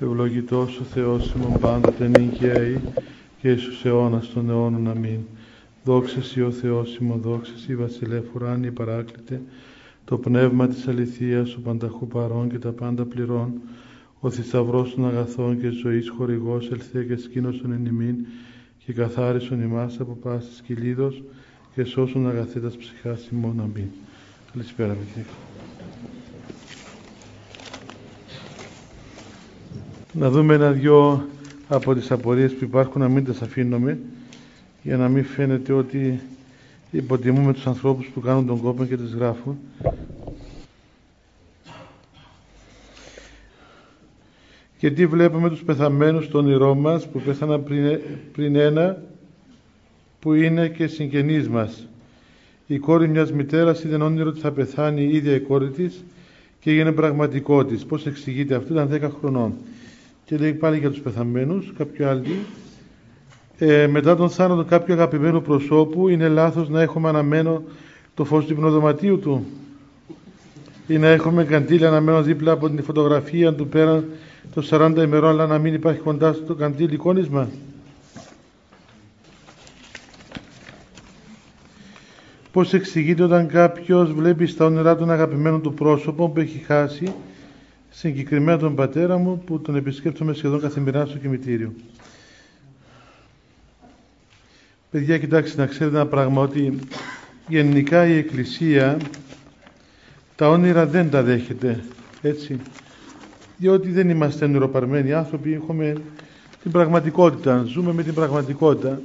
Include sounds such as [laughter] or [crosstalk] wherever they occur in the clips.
Ευλογητός ο Θεός ημών πάντοτε νικαίη και εις αιώνας των αιώνων. Αμήν. Δόξα Σοι ο Θεός ημών, δόξα Σοι Βασιλεύ ουράνιοι παράκλητε, το πνεύμα της αληθείας, ο πανταχού παρών και τα πάντα πληρών, ο θησαυρός των αγαθών και ζωής χορηγός ελθέ και σκήνωσον εν ημίν και καθάρισον ημάς από πάσης κυλίδος και σώσον αγαθέτας ψυχάς ημών. Αμήν. Καλησπέρα, παιδιά. Να δούμε ένα-δυο από τις απορίες που υπάρχουν, να μην τις αφήνουμε, για να μην φαίνεται ότι υποτιμούμε τους ανθρώπους που κάνουν τον κόπο και τις γράφουν. Και τι βλέπουμε τους πεθαμένους στον όνειρό μας που πέθαναν πριν, πριν ένα που είναι και συγγενείς μας. Η κόρη μιας μητέρας είδε όνειρο ότι θα πεθάνει η ίδια η κόρη της και έγινε πραγματικό της. Πώς εξηγείται αυτό, ήταν 10 χρονών και λέει πάλι για τους πεθαμένους, κάποιο άλλο. Ε, μετά τον θάνατο κάποιου αγαπημένου προσώπου είναι λάθος να έχουμε αναμένο το φως του υπνοδωματίου του ή να έχουμε καντήλι αναμένο δίπλα από την φωτογραφία του πέραν των 40 ημερών αλλά να μην υπάρχει κοντά στο καντήλι εικόνισμα. Πώς εξηγείται όταν κάποιος βλέπει στα όνειρά του αγαπημένο του πρόσωπο που έχει χάσει συγκεκριμένα τον πατέρα μου που τον επισκέπτομαι σχεδόν καθημερινά στο κημητήριο. Παιδιά, κοιτάξτε να ξέρετε ένα πράγμα ότι γενικά η Εκκλησία τα όνειρα δεν τα δέχεται, έτσι. Διότι δεν είμαστε ονειροπαρμένοι άνθρωποι, έχουμε την πραγματικότητα, ζούμε με την πραγματικότητα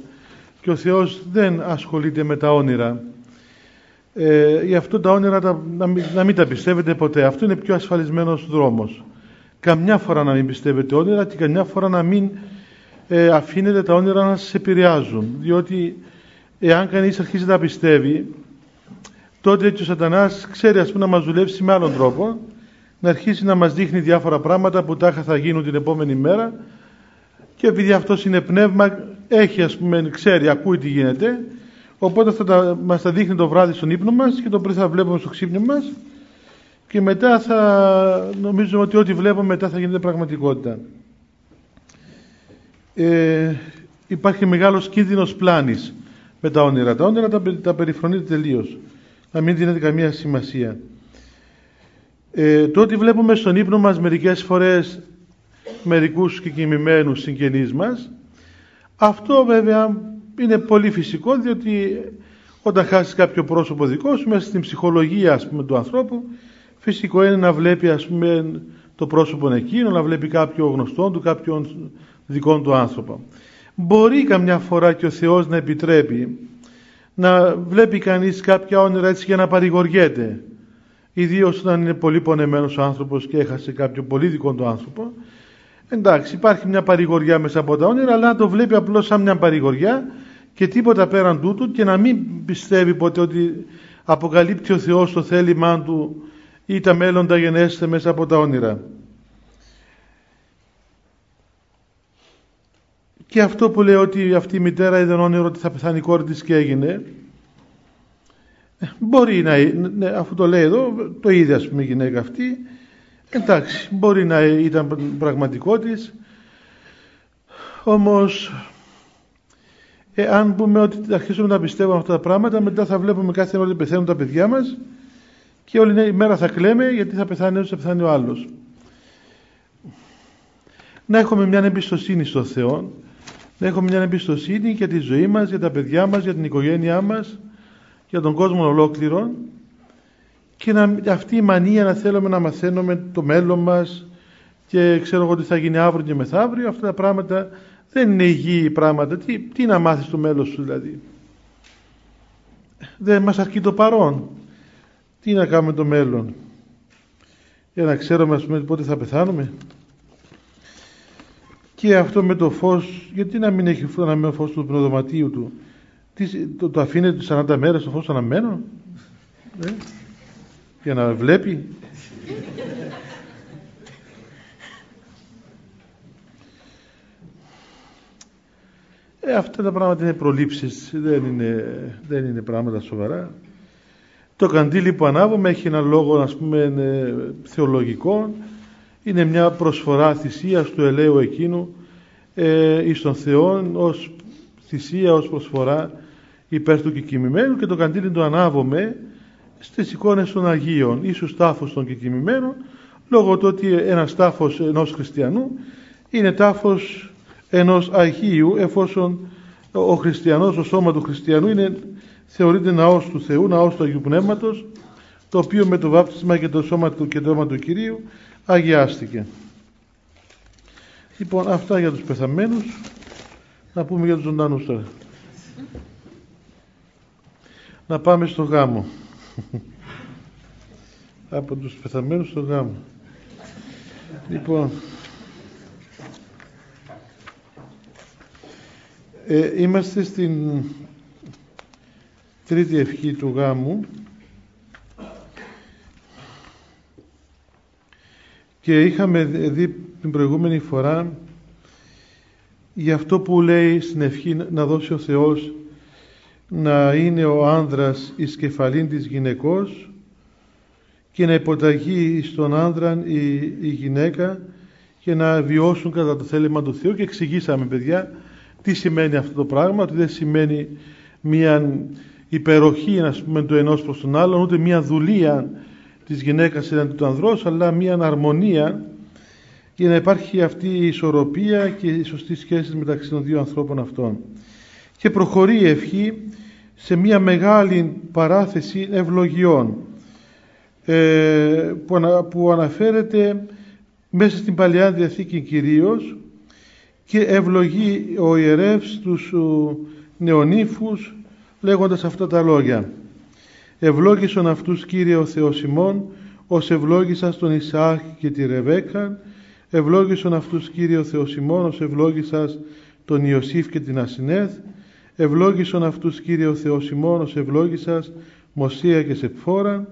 και ο Θεός δεν ασχολείται με τα όνειρα. Ε, γι' αυτό τα όνειρα τα, να, μην, να μην τα πιστεύετε ποτέ. Αυτό είναι πιο ασφαλισμένος δρόμος. Καμιά φορά να μην πιστεύετε όνειρα και καμιά φορά να μην ε, αφήνετε τα όνειρα να σας επηρεάζουν. Διότι εάν κανείς αρχίσει να πιστεύει, τότε έτσι ο σατανάς ξέρει ας πούμε να μας δουλεύσει με άλλον τρόπο, να αρχίσει να μας δείχνει διάφορα πράγματα που τάχα θα γίνουν την επόμενη μέρα και επειδή αυτός είναι πνεύμα, έχει ας πούμε, ξέρει, ακούει τι γίνεται Οπότε θα τα, μας τα δείχνει το βράδυ στον ύπνο μας και το πρωί θα βλέπουμε στο ξύπνιο μας και μετά θα νομίζουμε ότι ό,τι βλέπουμε μετά θα γίνεται πραγματικότητα. Ε, υπάρχει μεγάλος κίνδυνος πλάνης με τα όνειρα. Τα όνειρα τα, τα περιφρονείτε τελείως. Να μην δίνετε καμία σημασία. Ε, το ότι βλέπουμε στον ύπνο μας μερικές φορές μερικούς και κοιμημένους συγγενείς μας αυτό βέβαια είναι πολύ φυσικό διότι όταν χάσεις κάποιο πρόσωπο δικός σου μέσα στην ψυχολογία ας πούμε του ανθρώπου φυσικό είναι να βλέπει ας πούμε το πρόσωπο εκείνο, να βλέπει κάποιο γνωστό του, κάποιον δικό του άνθρωπο. Μπορεί καμιά φορά και ο Θεός να επιτρέπει να βλέπει κανείς κάποια όνειρα έτσι για να παρηγοριέται. Ιδίως όταν είναι πολύ πονεμένος ο άνθρωπος και έχασε κάποιο πολύ δικό του άνθρωπο. Εντάξει, υπάρχει μια παρηγοριά μέσα από τα όνειρα, αλλά να το βλέπει απλώς σαν μια παρηγοριά και τίποτα πέραν τούτου και να μην πιστεύει ποτέ ότι αποκαλύπτει ο Θεός το θέλημά του ή τα μέλλοντα γενέστε μέσα από τα όνειρα. Και αυτό που λέει ότι αυτή η μητέρα είδε όνειρο ότι θα πεθάνει η κόρη της και έγινε. Ε, μπορεί να ναι, αφού το λέει εδώ το είδε ας πούμε η γυναίκα αυτή. Εντάξει μπορεί να ήταν πραγματικό της. Όμως ε, αν πούμε ότι αρχίσουμε να πιστεύουμε αυτά τα πράγματα, μετά θα βλέπουμε κάθε μέρα ότι πεθαίνουν τα παιδιά μας και όλη η μέρα θα κλαίμε γιατί θα πεθάνει ένας, θα πεθάνει ο άλλος. Να έχουμε μια εμπιστοσύνη στο Θεό, να έχουμε μια εμπιστοσύνη για τη ζωή μας, για τα παιδιά μας, για την οικογένειά μας, για τον κόσμο ολόκληρο και να, αυτή η μανία να θέλουμε να μαθαίνουμε το μέλλον μας και ξέρω εγώ τι θα γίνει αύριο και μεθαύριο, αυτά τα πράγματα δεν είναι υγιή πράγματα. Τι, τι να μάθεις το μέλλον σου δηλαδή; Δεν μας αρκεί το παρόν. Τι να κάνουμε το μέλλον; Για να ξέρουμε ας πούμε πότε θα πεθάνουμε. Και αυτό με το φως, γιατί να μην έχει αναμένο φως του πνοδοματίου του; Τι, το, το αφήνεται 40 μέρες το φως αναμένο. Ε, για να βλέπει; Ε, αυτά τα πράγματα είναι προλήψεις, δεν είναι, δεν είναι πράγματα σοβαρά. Το καντήλι που ανάβουμε έχει ένα λόγο ας πούμε θεολογικό. είναι μια προσφορά θυσίας του ελαίου εκείνου ε, εις τον Θεό ως θυσία, ως προσφορά υπέρ του κεκοιμημένου και το καντήλι το ανάβουμε στις εικόνες των Αγίων, ίσως τάφος των κεκοιμημένων, λόγω του ότι ένας τάφος ενός χριστιανού είναι τάφος ενός Αγίου, εφόσον ο χριστιανός, ο σώμα του χριστιανού είναι, θεωρείται ναός του Θεού, ναός του Αγίου Πνεύματος, το οποίο με το βάπτισμα και το σώμα του και το αίμα του Κυρίου αγιάστηκε. Λοιπόν, αυτά για τους πεθαμένους. Να πούμε για τους ζωντανούς τώρα. Να πάμε στο γάμο. [laughs] Από τους πεθαμένους στο γάμο. Λοιπόν, ε, είμαστε στην τρίτη ευχή του γάμου. Και είχαμε δει την προηγούμενη φορά για αυτό που λέει στην ευχή να δώσει ο Θεός να είναι ο άνδρας εις κεφαλήν της γυναικός και να υποταγεί στον άνδρα η, η γυναίκα και να βιώσουν κατά το θέλημα του Θεού. Και εξηγήσαμε παιδιά τι σημαίνει αυτό το πράγμα ότι δεν σημαίνει μια υπεροχή ας πούμε του ενός προς τον άλλον ούτε μια δουλεία της γυναίκας εναντί του ανδρός αλλά μια αρμονία για να υπάρχει αυτή η ισορροπία και η σωστή σχέση μεταξύ των δύο ανθρώπων αυτών. Και προχωρεί η ευχή σε μια μεγάλη παράθεση ευλογιών ε, που αναφέρεται μέσα στην Παλαιά Διαθήκη κυρίως και ευλογεί ο ιερεύς τους νεονύφους λέγοντας αυτά τα λόγια. «Ευλόγησον αυτούς Κύριε ο Θεός ημών, ως ευλόγησας τον Ισαάχ και τη Ρεβέκα, ευλόγησον αυτούς Κύριε ο Θεός ημών, ως ευλόγησας τον Ιωσήφ και την Ασυνέθ, ευλόγησον αυτούς Κύριε ο Θεός ημών, ως ευλόγησας Μωσία και Σεπφόρα,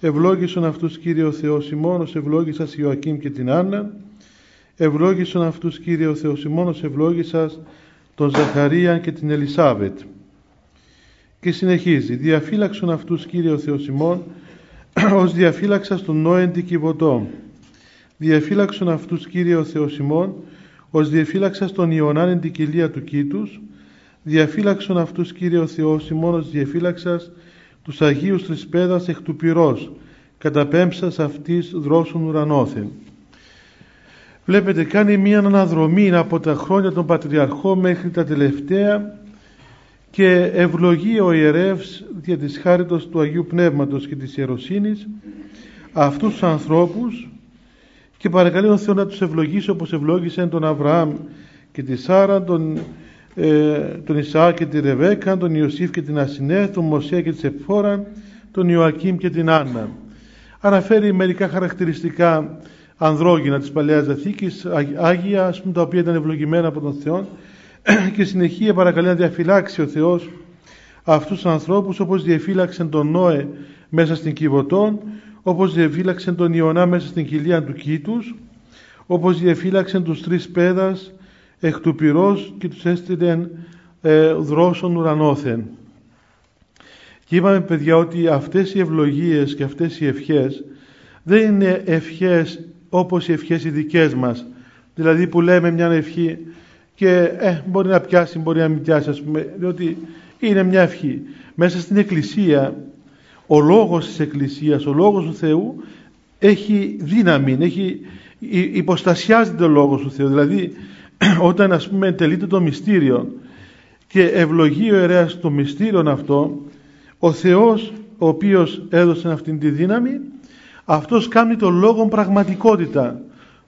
ευλόγησον αυτούς Κύριε ο Θεός ημών, ως ευλόγησας Ιωακήμ και την Άννα, ευλόγησον αυτούς Κύριε ο Θεός ημών, ως ευλόγησας τον Ζαχαρία και την Ελισάβετ. Και συνεχίζει, διαφύλαξον αυτούς Κύριε ο Θεός ημών, [clears throat] ως διαφύλαξας τον Νόεν την Κιβωτό. Διαφύλαξον αυτούς Κύριε ο Θεός ημών, ως διαφύλαξας τον Ιωνάν την κοιλία του κήτους, διαφύλαξον αυτούς Κύριε ο Θεός ημών, ως διαφύλαξας τους Αγίους Τρισπέδας εκ του πυρός, καταπέμψας αυτής δρόσων ουρανόθεν. Βλέπετε κάνει μία αναδρομή από τα χρόνια των Πατριαρχών μέχρι τα τελευταία και ευλογεί ο ιερεύς δια της χάριτος του Αγίου Πνεύματος και της ιεροσύνης αυτούς τους ανθρώπους και παρακαλεί τον Θεός να τους ευλογήσει όπως ευλόγησε τον Αβραάμ και τη Σάρα, τον, ε, τον Ισαά και τη Ρεβέκα, τον Ιωσήφ και την Ασυνέ, τον Μωσέα και τη Σεφόρα, τον Ιωακήμ και την Άννα. Αναφέρει μερικά χαρακτηριστικά ανδρόγυνα της Παλαιάς Δεθήκης, Άγια, πούμε, τα οποία ήταν ευλογημένα από τον Θεό [clears throat] και συνεχεία παρακαλεί να διαφυλάξει ο Θεός αυτούς τους ανθρώπους όπως διαφύλαξε τον Νόε μέσα στην Κιβωτόν, όπως διαφύλαξε τον Ιωνά μέσα στην κοιλία του Κήτους, όπως διαφύλαξε τους τρεις πέδας εκ του πυρός και τους έστειλε ε, δρόσων ουρανόθεν. Και είπαμε παιδιά ότι αυτές οι ευλογίες και αυτές οι ευχές δεν είναι ευχές όπως οι ευχές οι δικές μας. Δηλαδή που λέμε μια ευχή και ε, μπορεί να πιάσει, μπορεί να μην πιάσει ας πούμε, διότι είναι μια ευχή. Μέσα στην Εκκλησία, ο λόγος της Εκκλησίας, ο λόγος του Θεού έχει δύναμη, έχει, υποστασιάζεται ο λόγος του Θεού. Δηλαδή [clears throat] όταν ας πούμε τελείται το μυστήριο και ευλογεί ο ιερέας το μυστήριο αυτό, ο Θεός ο οποίος έδωσε αυτήν τη δύναμη, αυτός κάνει το λόγο πραγματικότητα.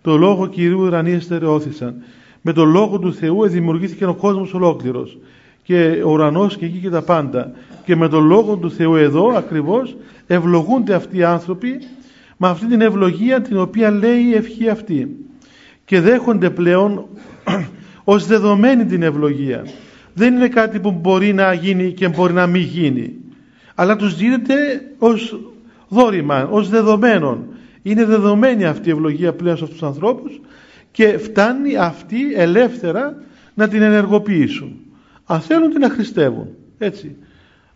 Το λόγο Κυρίου ουρανίες στερεώθησαν με τον Λόγο του Θεού δημιουργήθηκε ο κόσμος ολόκληρος. Και ο ουρανός και εκεί και τα πάντα. Και με τον Λόγο του Θεού εδώ ακριβώς ευλογούνται αυτοί οι άνθρωποι με αυτή την ευλογία την οποία λέει η ευχή αυτή. Και δέχονται πλέον [clears throat] ως δεδομένη την ευλογία. Δεν είναι κάτι που μπορεί να γίνει και μπορεί να μην γίνει. Αλλά τους δίνεται ως δόρημα, ως δεδομένον είναι δεδομένη αυτή η ευλογία πλέον σε αυτούς τους ανθρώπους και φτάνει αυτοί ελεύθερα να την ενεργοποιήσουν. Αν θέλουν την αχρηστεύουν. Έτσι.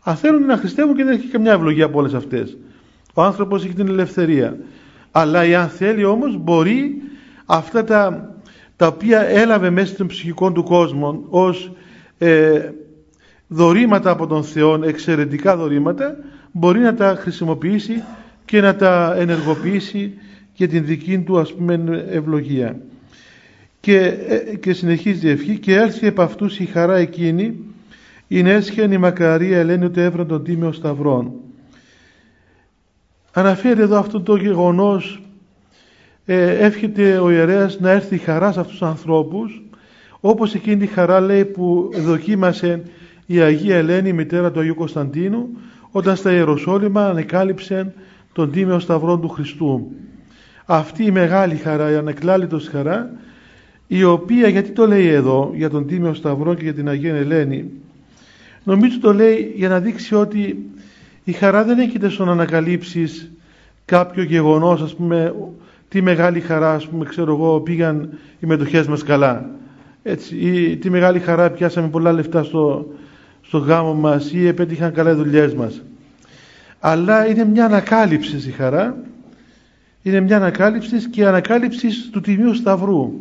Αν θέλουν την αχρηστεύουν και δεν έχει καμιά ευλογία από όλες αυτές. Ο άνθρωπος έχει την ελευθερία. αλλά αν θέλει όμως μπορεί αυτά τα, τα οποία έλαβε μέσα στον ψυχικό του κόσμο ως ε, δωρήματα από τον Θεό, εξαιρετικά δωρήματα, μπορεί να τα χρησιμοποιήσει και να τα ενεργοποιήσει για την δική του ας πούμε ευλογία. Και, ε, και συνεχίζει η ευχή και έλθει επ' αυτούς η χαρά εκείνη είναι έσχεν η μακαρία Ελένη ότι έβραν τον τίμιο σταυρών. Αναφέρει εδώ αυτό το γεγονός ε, εύχεται ο ιερέας να έρθει η χαρά σε αυτούς τους ανθρώπους όπως εκείνη τη χαρά λέει που δοκίμασε η Αγία Ελένη η μητέρα του Αγίου Κωνσταντίνου όταν στα Ιεροσόλυμα ανεκάλυψε τον τίμιο σταυρό του Χριστού. Αυτή η μεγάλη χαρά, η ανεκλάλητος χαρά η οποία, γιατί το λέει εδώ για τον Τίμιο Σταυρό και για την Αγία Ελένη; Νομίζω το λέει για να δείξει ότι η χαρά δεν έχετε στο να ανακαλύψεις κάποιο γεγονός ας πούμε τι μεγάλη χαρά ας πούμε ξέρω εγώ πήγαν οι μετοχές μας καλά έτσι, ή τι μεγάλη χαρά πιάσαμε πολλά λεφτά στο, στο γάμο μας ή επέτυχαν καλά οι δουλειές μας. Αλλά είναι μια ανακάλυψη η χαρά είναι μια ανακάλυψη και ανακάλυψη του Τιμίου Σταυρού.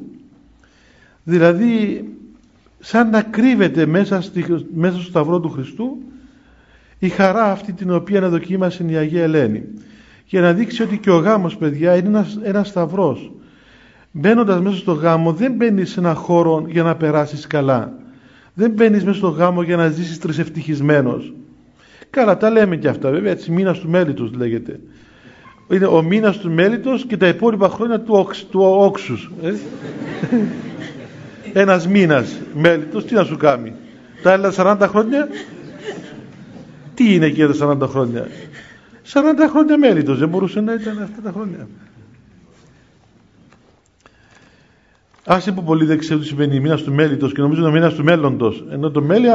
Δηλαδή σαν να κρύβεται μέσα, στη, μέσα στο Σταυρό του Χριστού η χαρά αυτή την οποία δοκίμασε η Αγία Ελένη. Για να δείξει ότι και ο γάμος παιδιά είναι ένας, ένας σταυρός. Μπαίνοντας μέσα στο γάμο δεν μπαίνεις σε ένα χώρο για να περάσεις καλά δεν μπαίνεις μέσα στο γάμο για να ζήσεις τρισευτυχισμένος καλά τα λέμε και αυτά βέβαια έτσι μήνας του μέλητος λέγεται. Είναι ο μήνας του μέλητος και τα υπόλοιπα χρόνια του, όξ, του όξους ε; [laughs] ένας μήνας μέλητος τι να σου κάνει. Τα άλλα 40 χρόνια; Τι είναι και τα 40 χρόνια; 40 χρόνια μέλητος δεν μπορούσε να ήταν αυτά τα χρόνια Άσε που πολλοί δεν ξέρουν τι σημαίνει μήνα του μέλητος και νομίζω είναι ο μήνα του μέλλοντος. Ενώ το μέλι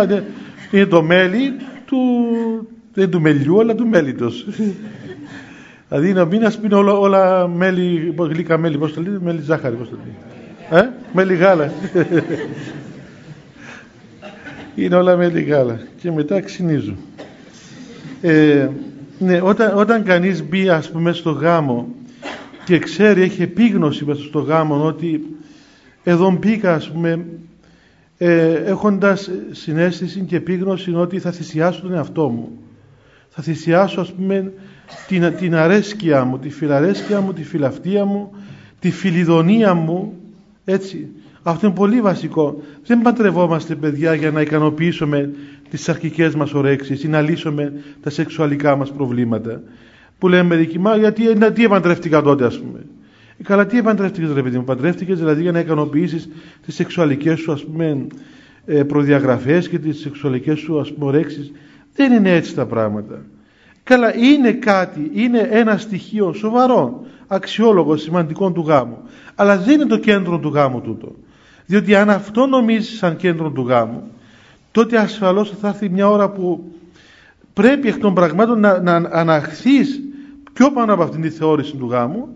είναι το μέλι του, δεν του μελιού αλλά του μέλητος. [laughs] δηλαδή είναι ο μήνα που είναι όλα, όλα μέλι, γλυκά μέλι, πώς το λέει, μέλι ζάχαρη, πώς το λέει. Ε, μέλι γάλα. [laughs] Είναι όλα μέλι γάλα. Και μετά ξυνίζουν. Ε, ναι, όταν, όταν κανείς μπει ας πούμε στο γάμο και ξέρει, έχει επίγνωση μέσα στο γάμο ότι εδώ μπήκα ας πούμε ε, έχοντας συνέστηση και επίγνωση ότι θα θυσιάσω τον εαυτό μου. Θα θυσιάσω ας πούμε την, την αρέσκεια μου, τη φιλαρέσκεια μου, τη φιλαυτία μου, τη φιλιδονία μου έτσι. Αυτό είναι πολύ βασικό. Δεν παντρευόμαστε παιδιά για να ικανοποιήσουμε τις αρχικές μας ορέξεις ή να λύσουμε τα σεξουαλικά μας προβλήματα. Που λέμε μερικοί, μα γιατί, να, τι επαντρεύτηκα τότε ας πούμε. Ε, καλά, τι επαντρεύτηκες ρε παιδί μου, παντρεύτηκες δηλαδή για να ικανοποιήσεις τις σεξουαλικές σου ας πούμε ε, προδιαγραφές και τις σεξουαλικές σου ας πούμε ορέξεις. Δεν είναι έτσι τα πράγματα. Καλά, είναι κάτι, είναι ένα στοιχείο σοβαρό, αξιόλογο, σημαντικό του γάμου. Αλλά δεν είναι το κέντρο του γάμου τούτο. Διότι αν αυτό νομίζεις σαν κέντρο του γάμου, τότε ασφαλώς θα έρθει μια ώρα που πρέπει εκ των πραγμάτων να, να αναχθείς πιο πάνω από αυτήν τη θεώρηση του γάμου,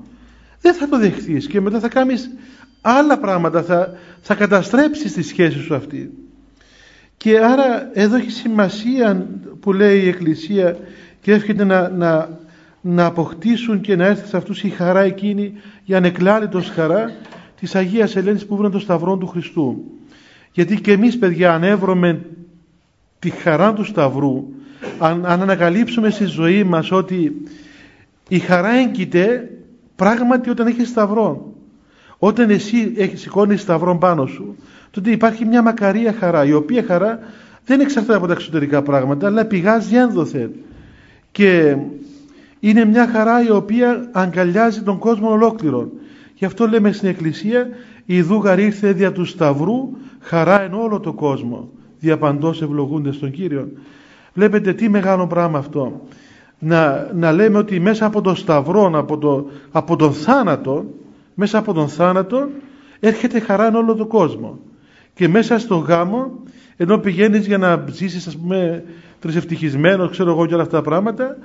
δεν θα το δεχθείς και μετά θα κάνεις άλλα πράγματα, θα, θα καταστρέψεις τη σχέση σου αυτή. Και άρα εδώ έχει σημασία που λέει η Εκκλησία και εύχεται να, να, να αποκτήσουν και να έρθει σε αυτούς η χαρά εκείνη, η ανεκλάλητος χαρά της Αγίας Ελένης που βρουν το Σταυρό του Χριστού. Γιατί και εμείς παιδιά αν τη χαρά του Σταυρού, αν, αν ανακαλύψουμε στη ζωή μας ότι η χαρά έγκυται πράγματι όταν έχεις σταυρό. Όταν εσύ σηκώνεις σταυρό πάνω σου, τότε υπάρχει μια μακαρία χαρά, η οποία χαρά δεν εξαρτάται από τα εξωτερικά πράγματα, αλλά πηγάζει ένδοθεν και είναι μια χαρά η οποία αγκαλιάζει τον κόσμο ολόκληρο. Γι' αυτό λέμε στην Εκκλησία η δούγαρ ήρθε δια του Σταυρού χαρά εν όλο το κόσμο. Διαπαντός ευλογούνται στον Κύριο. Βλέπετε τι μεγάλο πράγμα αυτό. Να, να λέμε ότι μέσα από τον Σταυρό, από, το, από τον θάνατο, μέσα από τον θάνατο έρχεται χαρά εν όλο το κόσμο. Και μέσα στον γάμο, ενώ πηγαίνεις για να ζήσεις ας πούμε τρισευτυχισμένο, ξέρω εγώ και όλα αυτά τα πράγματα,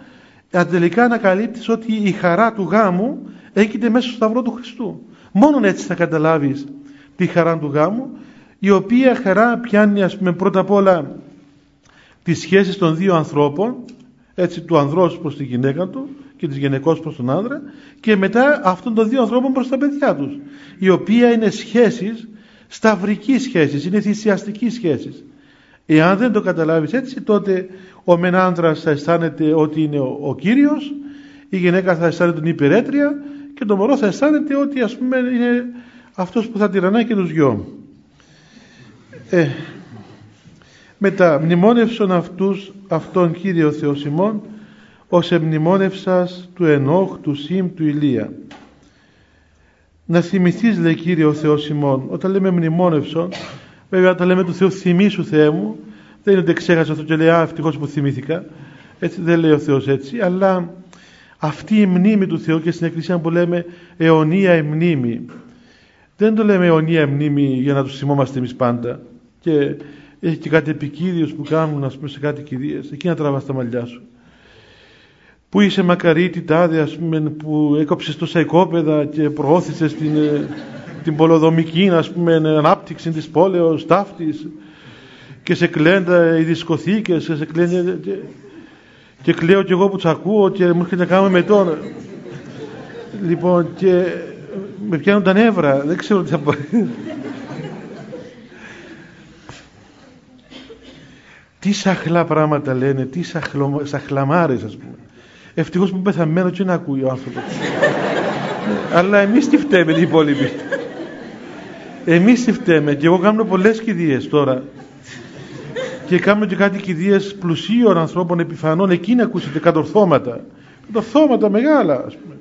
τελικά ανακαλύπτεις ότι η χαρά του γάμου έγινε μέσα στο σταυρό του Χριστού. Μόνο έτσι θα καταλάβεις τη χαρά του γάμου, η οποία χαρά πιάνει ας πούμε πρώτα απ' όλα τις σχέσεις των δύο ανθρώπων, Έτσι του ανδρός προς τη γυναίκα του και της γυναικός προς τον άνδρα και μετά αυτών των δύο ανθρώπων προς τα παιδιά τους η οποία είναι σχέσεις σταυρικής σχέσεις, είναι θυσιαστικής σχέσεις. Εάν δεν το καταλάβεις έτσι τότε ο μεν άνδρας θα αισθάνεται ότι είναι ο, ο Κύριος η γυναίκα θα αισθάνεται την υπηρέτρια και το μωρό θα αισθάνεται ότι ας πούμε είναι αυτός που θα τυραννάει και τους δυο. Ε, μετά μνημόνευσον αυτούς αυτόν Κύριο Θεός ημών ως εμνημόνευσας του Ενόχ, του Σιμ, του Ηλία. Να θυμηθείς λέει Κύριο Θεός ημών όταν λέμε μνημόνευσον βέβαια όταν λέμε του Θεού θυμήσου Θεέ μου δεν είναι ότι ξέχασα αυτό και λέει α ευτυχώς που θυμήθηκα έτσι δεν λέει ο Θεός έτσι αλλά αυτή η μνήμη του Θεού και στην Εκκλησία που λέμε αιωνία η μνήμη δεν το λέμε αιωνία μνήμη για να τους θυμόμαστε εμείς πάντα. Και έχει και κάτι επικίδιος που κάνουν ας πούμε σε κάτι κηδείες. Εκεί να τραβάς τα μαλλιά σου. Που είσαι μακαρίτη τάδε ας πούμε που έκοψες τόσα οικόπεδα και προώθησες την, ε, την πολοδομική ας πούμε ανάπτυξη της πόλεως ταύτης. Και σε κλαίντα οι δισκοθήκες και σε κλαίνε και, και κλαίω κι εγώ που τους ακούω και μου έρχεται να κάνω με τον λοιπόν και με πιάνουν τα νεύρα. Δεν ξέρω τι θα πω τι σαχλά πράγματα λένε τι σαχλο, σαχλαμάρες ας πούμε. Ευτυχώς που πεθαμένος και να ακούει ο άνθρωπος. Αλλά εμείς τι φταίμε οι υπόλοιποι. Εμείς τι φταίμε. Και εγώ κάνω πολλές κηδείες τώρα. Και κάνω και κάτι κηδείες πλουσίων ανθρώπων επιφανών. Εκεί να ακούσετε κατορθώματα κατορθώματα μεγάλα ας πούμε.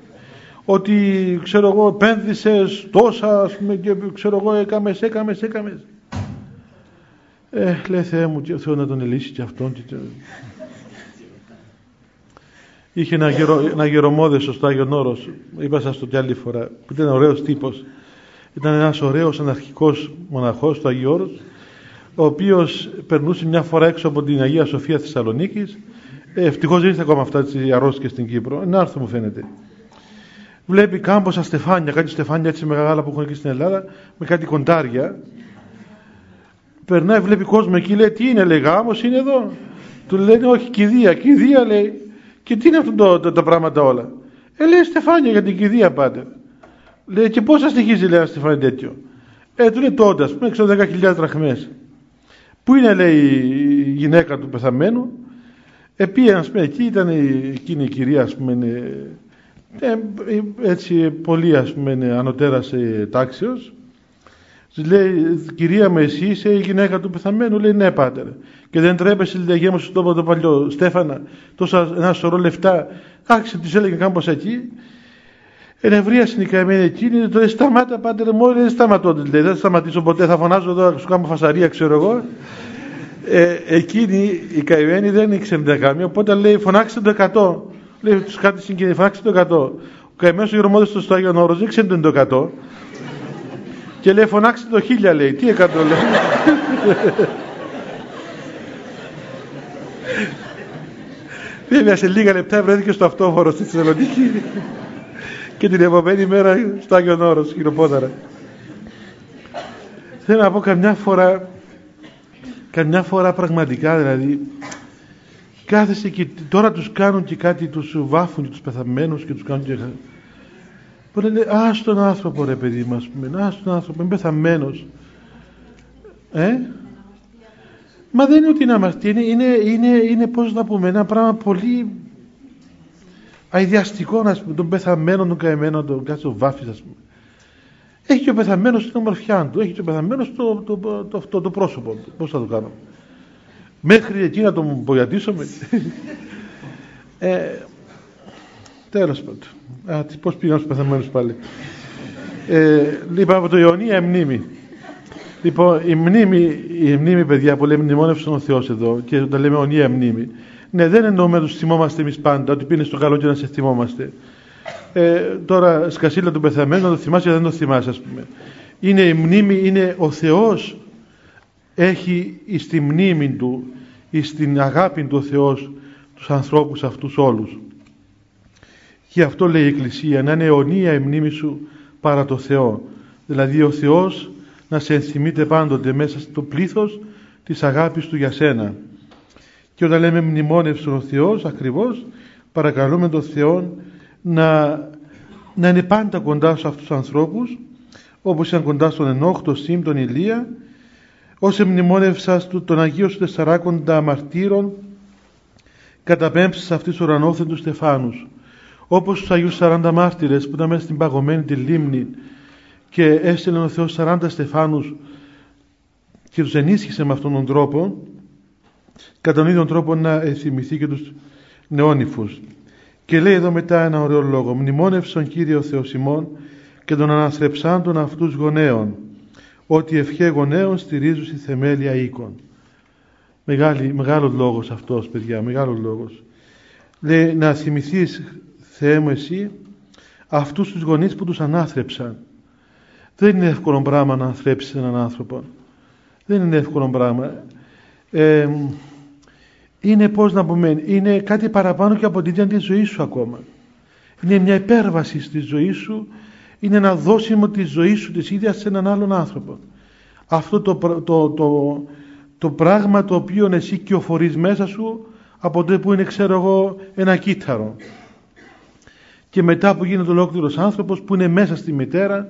Ότι ξέρω εγώ επένδυσες τόσα ας πούμε και ξέρω εγώ έκαμες έκαμες έκαμες ε λέει Θεέ μου και ο Θεός να τον ελύσει και αυτόν και... είχε ένα, γερο, ένα γερομόδεσο στο Άγιον Όρος. Είπα σας το κι άλλη φορά που ήταν ωραίος τύπος. Ήταν ένας ωραίος αναρχικός μοναχός στο Άγιο Όρος ο οποίος περνούσε μια φορά έξω από την Αγία Σοφία Θεσσαλονίκης. Ε, ευτυχώς δεν ήρθε ακόμα αυτά τις αρρώστιες στην Κύπρο. Ένα άρθρο μου φαίνεται. Βλέπει κάμποσα στεφάνια, κάτι στεφάνια έτσι μεγάλα που έχουν εκεί στην Ελλάδα, με κάτι κοντάρια. Περνάει, βλέπει κόσμο εκεί, λέει, τι είναι, λέει, γάμος είναι εδώ. Του λένε, όχι, κηδεία, κηδεία, λέει. Και τι είναι αυτό το, το, τα πράγματα όλα. Ε, λέει, στεφάνια για την κηδεία, πάτε. Λέει, και πόσα στοιχίζει, λέει, ένα στεφάνι τέτοιο. Ε, του λέει τότε, ας πούμε, ξέρω 10.000 δραχμές. Πού είναι, λέει, η γυναίκα του πεθαμένου. Ε, πήγε, πούμε, εκεί ήταν εκείνη η κυρία, ας πούμε, ε, έτσι πολύ ας πούμε ανωτέρας ε, τάξεως λέει κυρία μου εσύ είσαι η γυναίκα του πεθαμένου λέει ναι πάτερ και δεν τρέπεσαι λέει γέμω στον τόπο το παλιό Στέφανα τόσα ένα σωρό λεφτά άρχισε της έλεγε κάμπος εκεί Ενευρία είναι η καημένη εκείνη, το λέει σταμάτα πάτερ μου, δεν σταματώ, λέει, δεν θα σταματήσω ποτέ, θα φωνάζω εδώ, σου κάνω φασαρία, ξέρω εγώ. Ε, εκείνη η καημένη δεν ήξερε την καμία, οπότε λέει φωνάξτε το 100. Λέει τους κάτι συγκινεί, φάξε το 100. Ο καημένος ο γερομόδες στο Άγιον Όρος δεν ξέρει το 100. Και λέει φωνάξτε το 1000 λέει. Τι 100 λέει. Βέβαια σε λίγα λεπτά βρέθηκε στο αυτόφορο στη Θεσσαλονίκη και την επόμενη μέρα στο Άγιον Όρος, χειροπόδαρα. Θέλω να πω καμιά φορά, καμιά φορά πραγματικά δηλαδή, κάθεσαι και τώρα τους κάνουν και κάτι, τους βάφουν και τους πεθαμένους και τους κάνουν και... Που λένε, ας τον άνθρωπο ρε παιδί μας, ας τον άνθρωπο, είναι πεθαμένος. Ε; Μα δεν είναι ότι είναι αμαρτία, είναι, είναι, είναι, είναι πώς να πούμε, ένα πράγμα πολύ αειδιαστικό, να πούμε, τον πεθαμένο, τον καημένο, τον κάτι το βάφεις, ας πούμε. Έχει και ο πεθαμένος την ομορφιά του, έχει και ο πεθαμένος το, το, το, το, το πρόσωπο του. Πώς θα το κάνω μέχρι εκεί να τον μπογιατήσουμε [laughs] ε, τέλος πάντων. Α, πώς πήγαν στους πεθαμένους πάλι. Ε, λοιπόν από το Ιωνία μνήμη. Λοιπόν η μνήμη, η μνήμη παιδιά που λέμε μνημόνευσαν ο Θεός εδώ και όταν λέμε αιωνία μνήμη. Ναι δεν εννοούμε να τους θυμόμαστε εμείς πάντα ότι πίνεις στο καλό και να σε θυμόμαστε. Ε, τώρα σκασίλα του πεθαμένου να το θυμάσαι δεν το θυμάσαι ας πούμε. Είναι η μνήμη είναι ο Θεός έχει στη μνήμη του ή στην αγάπη του ο Θεός τους ανθρώπους αυτούς όλους. Γι' αυτό λέει η Εκκλησία να είναι αιωνία η μνήμη σου παρά το Θεό. Δηλαδή ο Θεός να σε ενθυμείται πάντοτε μέσα στο πλήθος της αγάπης του για σένα. Και όταν λέμε μνημόνευσε ο Θεός ακριβώς παρακαλούμε τον Θεό να, να είναι πάντα κοντά σε αυτούς τους ανθρώπους όπως ήταν κοντά στον Ενόχ, τον Σίμ, τον Ηλία ως εμνημόνευσας του τον Αγίο σου τεσσαράκοντα μαρτύρων καταπέμψεις αυτής ουρανόθεν Στεφάνους όπως τους Αγίους 40 μάρτυρες που ήταν μέσα στην παγωμένη τη λίμνη και έστειλε ο Θεός 40 Στεφάνους και τους ενίσχυσε με αυτόν τον τρόπο κατά τον ίδιο τρόπο να θυμηθεί και τους νεόνυφους. Και λέει εδώ μετά ένα ωραίο λόγο μνημόνευσον Κύριο Θεοσημών και τον αναστρεψάντων αυτούς γονέων ότι ευχέ γονέων στηρίζουν στη θεμέλια οίκων Μεγάλη, μεγάλος λόγος αυτός παιδιά μεγάλος λόγος. Λέει να θυμηθείς Θεέ μου εσύ αυτούς τους γονείς που τους ανάθρεψαν. Δεν είναι εύκολο πράγμα να αναθρέψεις έναν άνθρωπο. Δεν είναι εύκολο πράγμα. Ε, είναι πώς να πούμε είναι κάτι παραπάνω και από την ίδια τη ζωή σου ακόμα. Είναι μια υπέρβαση στη ζωή σου. Είναι ένα δώσιμο της ζωής σου της ίδιας σε έναν άλλον άνθρωπο. Αυτό το, το, το, το πράγμα το οποίο εσύ κυοφορείς μέσα σου από τότε που είναι ξέρω εγώ ένα κύτταρο και μετά που γίνεται ολόκληρος άνθρωπος που είναι μέσα στη μητέρα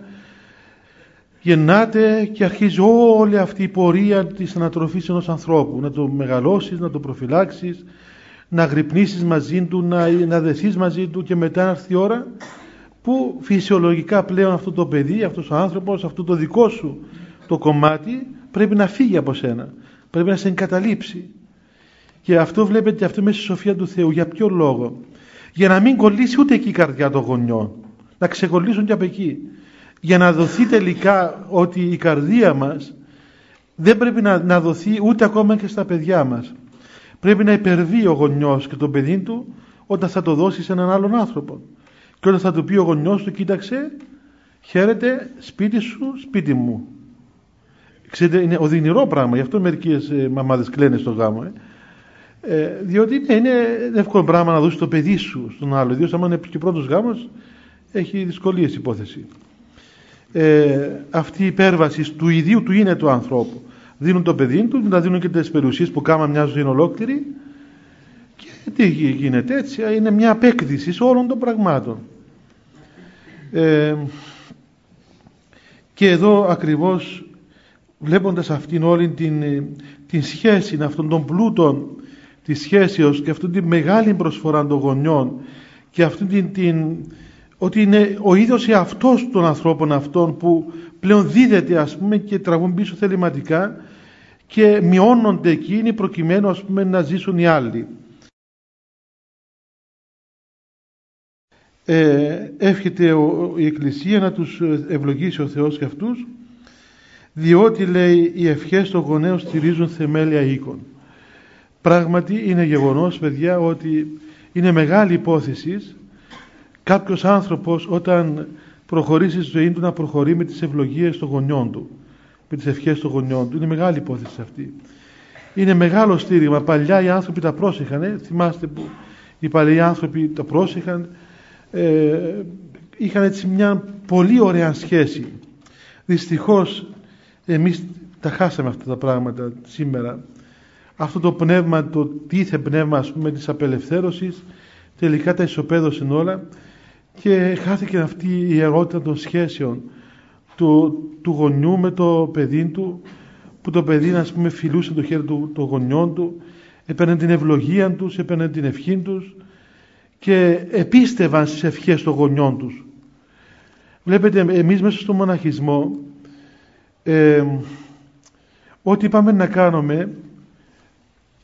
γεννάται και αρχίζει όλη αυτή η πορεία της ανατροφής ενός ανθρώπου να το μεγαλώσεις, να το προφυλάξεις να γρυπνήσεις μαζί του, να, να δεθείς μαζί του και μετά έρθει η ώρα που φυσιολογικά πλέον αυτό το παιδί, αυτός ο άνθρωπος, αυτό το δικό σου το κομμάτι πρέπει να φύγει από σένα. Πρέπει να σε εγκαταλείψει. Και αυτό βλέπετε αυτό μέσα στη σοφία του Θεού. Για ποιο λόγο; Για να μην κολλήσει ούτε εκεί η καρδιά των γονιών. Να ξεκολλήσουν και από εκεί. Για να δοθεί τελικά ότι η καρδία μας δεν πρέπει να, να δοθεί ούτε ακόμα και στα παιδιά μας. Πρέπει να υπερβεί ο γονιός και το παιδί του όταν θα το δώσει σε έναν άλλον άνθρωπο. Και όταν θα του πει ο γονιός του, κοίταξε, χαίρετε, σπίτι σου, σπίτι μου. Ξέρετε, είναι οδυνηρό πράγμα, γι' αυτό μερικές ε, μαμάδες κλαίνε στο γάμο. Ε. Ε, διότι είναι, είναι εύκολο πράγμα να δώσεις το παιδί σου στον άλλο. Ιδίως αν είναι και πρώτος γάμος, έχει δυσκολίες υπόθεση. Ε, αυτή η υπέρβαση του ιδίου του είναι του ανθρώπου. Δίνουν το παιδί του, να δίνουν και τις περιουσίες που κάμα μια ζωή ολόκληρη. Και τι γίνεται έτσι, είναι μια απέκτηση όλων των πραγμάτων. Ε, και εδώ ακριβώς βλέποντας αυτήν όλη την, ε, την σχέση αυτών των πλούτων της σχέσεως και αυτήν την μεγάλη προσφορά των γονιών και αυτήν την, την ότι είναι ο ίδιος εαυτός των ανθρώπων αυτών που πλέον δίδεται ας πούμε και τραβούν πίσω θεληματικά και μειώνονται εκείνοι προκειμένου ας πούμε να ζήσουν οι άλλοι. Ε, εύχεται ο, η Εκκλησία να τους ευλογήσει ο Θεός και αυτούς διότι λέει οι ευχές των γονέων στηρίζουν θεμέλια οίκων. Πράγματι είναι γεγονός παιδιά ότι είναι μεγάλη υπόθεση κάποιος άνθρωπος όταν προχωρήσει στη ζωή του να προχωρεί με τις ευλογίες των γονιών του με τις ευχές των γονιών του. Είναι μεγάλη υπόθεση αυτή. Είναι μεγάλο στήριγμα. Παλιά οι άνθρωποι τα πρόσεχαν. Ε; Θυμάστε που οι παλιοί άνθρωποι τα πρόσεχαν. Ε, είχαν έτσι μια πολύ ωραία σχέση. Δυστυχώς εμείς τα χάσαμε αυτά τα πράγματα σήμερα. Αυτό το πνεύμα, το τίθε πνεύμα ας πούμε της απελευθέρωσης τελικά τα ισοπαίδωσε όλα και χάθηκε αυτή η ιερότητα των σχέσεων του, του γονιού με το παιδί του που το παιδί ας πούμε φιλούσε το χέρι του των γονιών του έπαιρνε την ευλογία τους, έπαιρνε την ευχή τους και επίστευαν στις ευχές των γονιών τους. Βλέπετε εμείς μέσα στο μοναχισμό ε, ό,τι πάμε να κάνουμε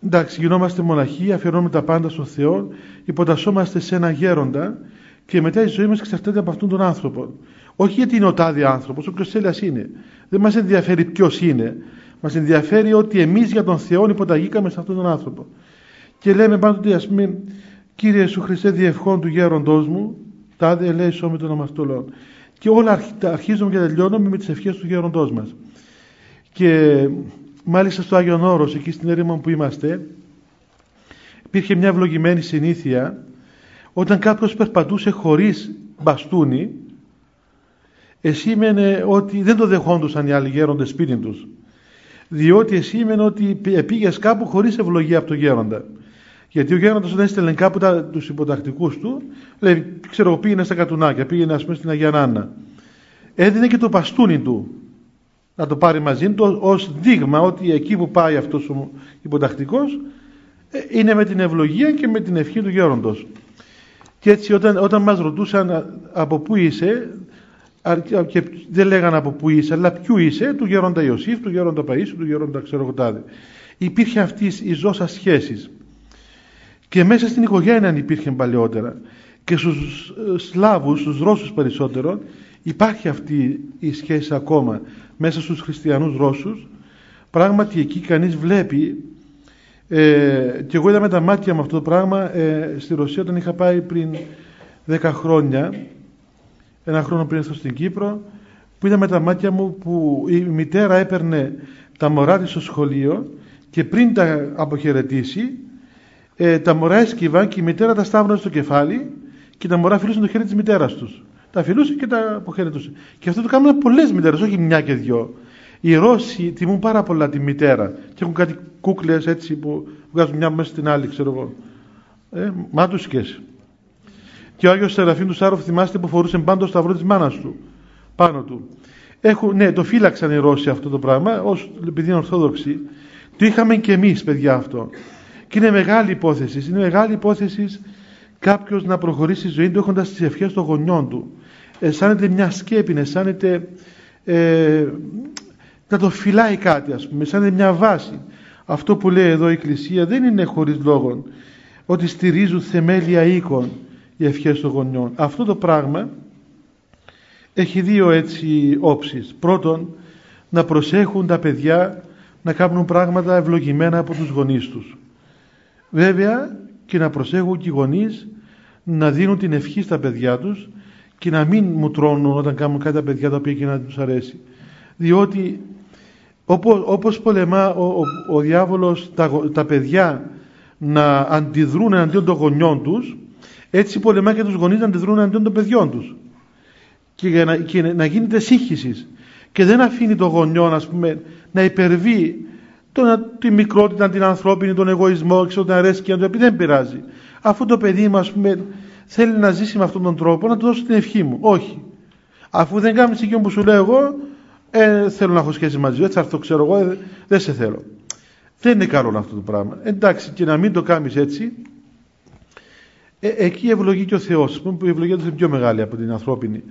εντάξει γινόμαστε μοναχοί αφιερώνουμε τα πάντα στον Θεό υποτασσόμαστε σε ένα γέροντα και μετά η ζωή μας εξαρτάται από αυτόν τον άνθρωπο. Όχι γιατί είναι ο τάδε άνθρωπος όποιος θέλει είναι. Δεν μας ενδιαφέρει ποιος είναι. Μας ενδιαφέρει ότι εμείς για τον Θεό υποταγήκαμε σε αυτόν τον άνθρωπο. Και λέμε πάντοτε ας πούμε Κύριε Σου Χριστέ διευχών του γέροντός μου τάδε ελέησό με τον αμαρτωλών και όλα αρχίζουμε και τελειώνουμε με τις ευχές του γέροντός μας. Και μάλιστα στο Άγιον Όρος, εκεί στην έρημα που είμαστε, υπήρχε μια ευλογημένη συνήθεια όταν κάποιος περπατούσε χωρίς μπαστούνι, εσήμενε ότι δεν το δεχόντουσαν οι άλλοι γέροντες σπίτι τους. διότι εσύ είμαι ότι πήγες κάπου χωρίς ευλογία από τον γέροντα. Γιατί ο γέροντας όταν έστελνε κάπου τα, τους υποτακτικούς του, λέει, ξέρω, πήγαινε στα κατουνάκια, πήγαινε ας πούμε στην Αγία Νάνα. Έδινε και το παστούνι του να το πάρει μαζί του ως δείγμα ότι εκεί που πάει αυτός ο υποτακτικός ε, είναι με την ευλογία και με την ευχή του γέροντος. Και έτσι όταν, όταν μας ρωτούσαν από πού είσαι, και δεν λέγανε από πού είσαι, αλλά ποιου είσαι, του γέροντα Ιωσήφ, του γέροντα Παΐσου, του γέροντα ξέρω Υπήρχε αυτή η ζώσα σχέσης. Και μέσα στην οικογένεια υπήρχε παλαιότερα. Και στους ε, Σλάβους, στους Ρώσους περισσότερο, υπάρχει αυτή η σχέση ακόμα μέσα στους χριστιανούς Ρώσους. Πράγματι εκεί κανείς βλέπει ε, και εγώ είδα με τα μάτια μου αυτό το πράγμα ε, στη Ρωσία όταν είχα πάει πριν 10 χρόνια ένα χρόνο πριν έρθω στην Κύπρο που είδα με τα μάτια μου που η μητέρα έπαιρνε τα μωρά της στο σχολείο και πριν τα αποχαιρετήσει ε, τα μωρά έσκυβαν και η μητέρα τα σταύρωνε στο κεφάλι και τα μωρά φιλούσαν το χέρι της μητέρας τους. Τα φιλούσε και τα αποχαιρετούσε. Και αυτό το κάνουν πολλές μητέρες, όχι μια και δυο. Οι Ρώσοι τιμούν πάρα πολλά τη μητέρα και έχουν κάτι κούκλες έτσι που βγάζουν μια μέσα στην άλλη, ξέρω εγώ. Ε, μάτουσκες. Και ο Άγιος Σεραφείμ του Σάροφ θυμάστε που φορούσε πάντα το σταυρό της μάνας του πάνω του. Έχουν, ναι, το φύλαξαν οι Ρώσοι αυτό το πράγμα, ως, επειδή είναι Ορθόδοξοι. Το είχαμε και εμείς, παιδιά, αυτό. Και είναι μεγάλη υπόθεση. Είναι μεγάλη υπόθεση κάποιος να προχωρήσει τη ζωή του έχοντας τις ευχές των γονιών του. Αισθάνεται μια σκέπη, αισθάνεται ε, να το φυλάει κάτι, ας πούμε, αισθάνεται μια βάση. Αυτό που λέει εδώ η Εκκλησία δεν είναι χωρίς λόγο ότι στηρίζουν θεμέλια οίκων οι ευχές των γονιών. Αυτό το πράγμα έχει δύο έτσι όψεις. Πρώτον, να προσέχουν τα παιδιά να κάνουν πράγματα ευλογημένα από τους γονείς τους. Βέβαια και να προσέχουν και οι γονείς να δίνουν την ευχή στα παιδιά τους και να μην μου τρώνουν όταν κάνουν κάτι τα παιδιά τα οποία και να τους αρέσει. Διότι όπως, όπως πολεμά ο, ο, ο διάβολος τα, τα παιδιά να αντιδρούν εναντίον των γονιών τους έτσι πολεμά και τους γονείς να αντιδρούν εναντίον των παιδιών τους και, να, και να γίνεται σύγχυσης και δεν αφήνει το γονιό ας πούμε, να υπερβεί το, τη μικρότητα, την ανθρώπινη, τον εγωισμό, ξέρω, την αρέσκεια του, επειδή δεν πειράζει. Αφού το παιδί μου, ας πούμε, θέλει να ζήσει με αυτόν τον τρόπο, να του δώσω την ευχή μου. Όχι. Αφού δεν κάνει εκείνο που σου λέω εγώ, ε, θέλω να έχω σχέση μαζί σου, έτσι αυτό ξέρω εγώ, ε, δεν σε θέλω. Δεν είναι καλό αυτό το πράγμα. Εντάξει, και να μην το κάνεις έτσι, ε, εκεί ευλογεί και ο Θεός, που η ευλογία του είναι πιο μεγάλη από την ανθρώπινη.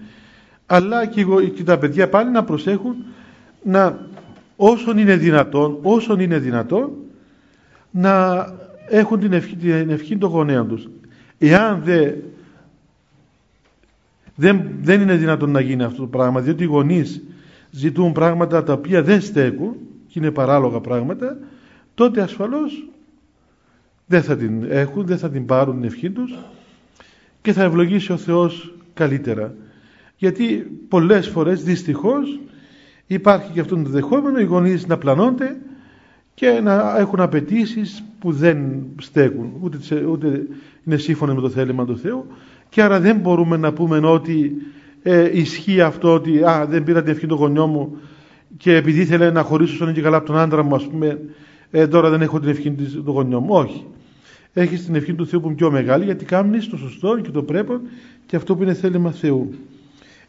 Αλλά και, και τα παιδιά πάλι να προσέχουν να όσον είναι δυνατόν, όσον είναι δυνατόν να έχουν την ευχή, την ευχή των γονέων τους. Εάν δε, δεν, δεν είναι δυνατόν να γίνει αυτό το πράγμα, διότι οι γονείς ζητούν πράγματα τα οποία δεν στέκουν και είναι παράλογα πράγματα, τότε ασφαλώς δεν θα την έχουν, δεν θα την πάρουν την ευχή τους και θα ευλογήσει ο Θεός καλύτερα. Γιατί πολλές φορές δυστυχώς υπάρχει και αυτό το δεχόμενο οι γονείς να πλανώνται και να έχουν απαιτήσεις που δεν στέκουν. Ούτε, ούτε είναι σύμφωνα με το θέλημα του Θεού. Και άρα δεν μπορούμε να πούμε ότι ε, ισχύει αυτό ότι α, δεν πήρα την ευχή του γονιό μου και επειδή ήθελε να χωρίσω στον και καλά από τον άντρα μου ας πούμε ε, τώρα δεν έχω την ευχή του γονιό μου όχι. Έχει την ευχή του Θεού που είναι πιο μεγάλη γιατί κάνεις το σωστό και το πρέπει και αυτό που είναι θέλημα Θεού.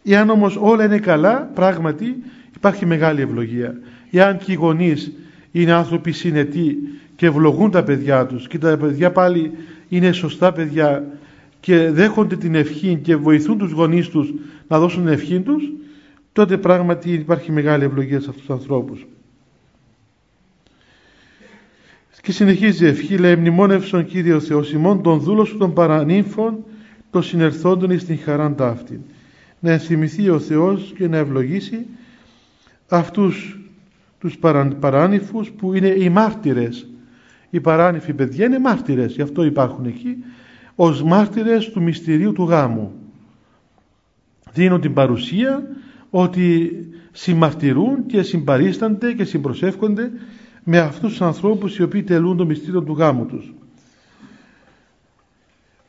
Εάν όμως όλα είναι καλά πράγματι υπάρχει μεγάλη ευλογία. Εάν και οι γονείς είναι άνθρωποι συνετοί και ευλογούν τα παιδιά τους και τα παιδιά πάλι είναι σωστά παιδιά και δέχονται την ευχή και βοηθούν τους γονείς τους να δώσουν την ευχή τους τότε πράγματι υπάρχει μεγάλη ευλογία σε αυτούς τους ανθρώπους. Και συνεχίζει η ευχή, λέει μνημόνευσον Κύριο Θεός ημών τον δούλο σου των παρανύμφων των συνερθόντων εις την χαράν ταύτη. Να ενθυμηθεί ο Θεός και να ευλογήσει αυτούς τους παράνυφους που είναι οι μάρτυρες. Οι παράνυφοι παιδιά είναι μάρτυρες, γι' αυτό υπάρχουν εκεί, ως μάρτυρες του μυστηρίου του γάμου. Δίνουν την παρουσία ότι συμμαρτυρούν και συμπαρίστανται και συμπροσεύχονται με αυτούς τους ανθρώπους οι οποίοι τελούν το μυστήριο του γάμου τους.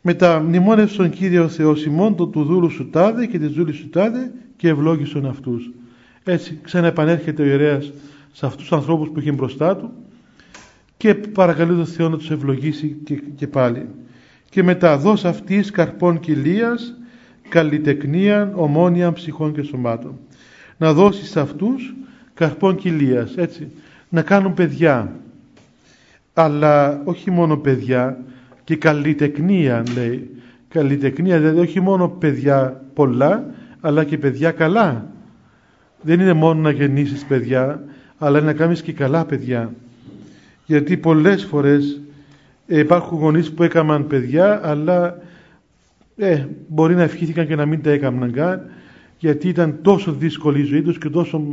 Μεταμνημόνευσον Κύριο Θεός ημών το του δούλου σου τάδε και της δούλης σου τάδε και ευλόγησον αυτούς. Έτσι ξαναεπανέρχεται ο ιερέας σε αυτούς τους ανθρώπους που είχε μπροστά του και παρακαλεί τον Θεό να τους ευλογήσει και, και πάλι. Και μετά δώσ' αυτής καρπών κοιλίας, καλλιτεκνίαν, ομόνια ψυχών και σωμάτων. Να δώσει σε αυτούς καρπών κοιλίας, έτσι, να κάνουν παιδιά. Αλλά όχι μόνο παιδιά, και καλλιτεκνία λέει. Καλλιτεκνία δηλαδή όχι μόνο παιδιά πολλά, αλλά και παιδιά καλά. Δεν είναι μόνο να γεννήσεις παιδιά, αλλά να κάνεις και καλά παιδιά. Γιατί πολλές φορές ε, υπάρχουν γονείς που έκαναν παιδιά, αλλά ε, μπορεί να ευχήθηκαν και να μην τα έκαναν καν, γιατί ήταν τόσο δύσκολη η ζωή τους και τόσο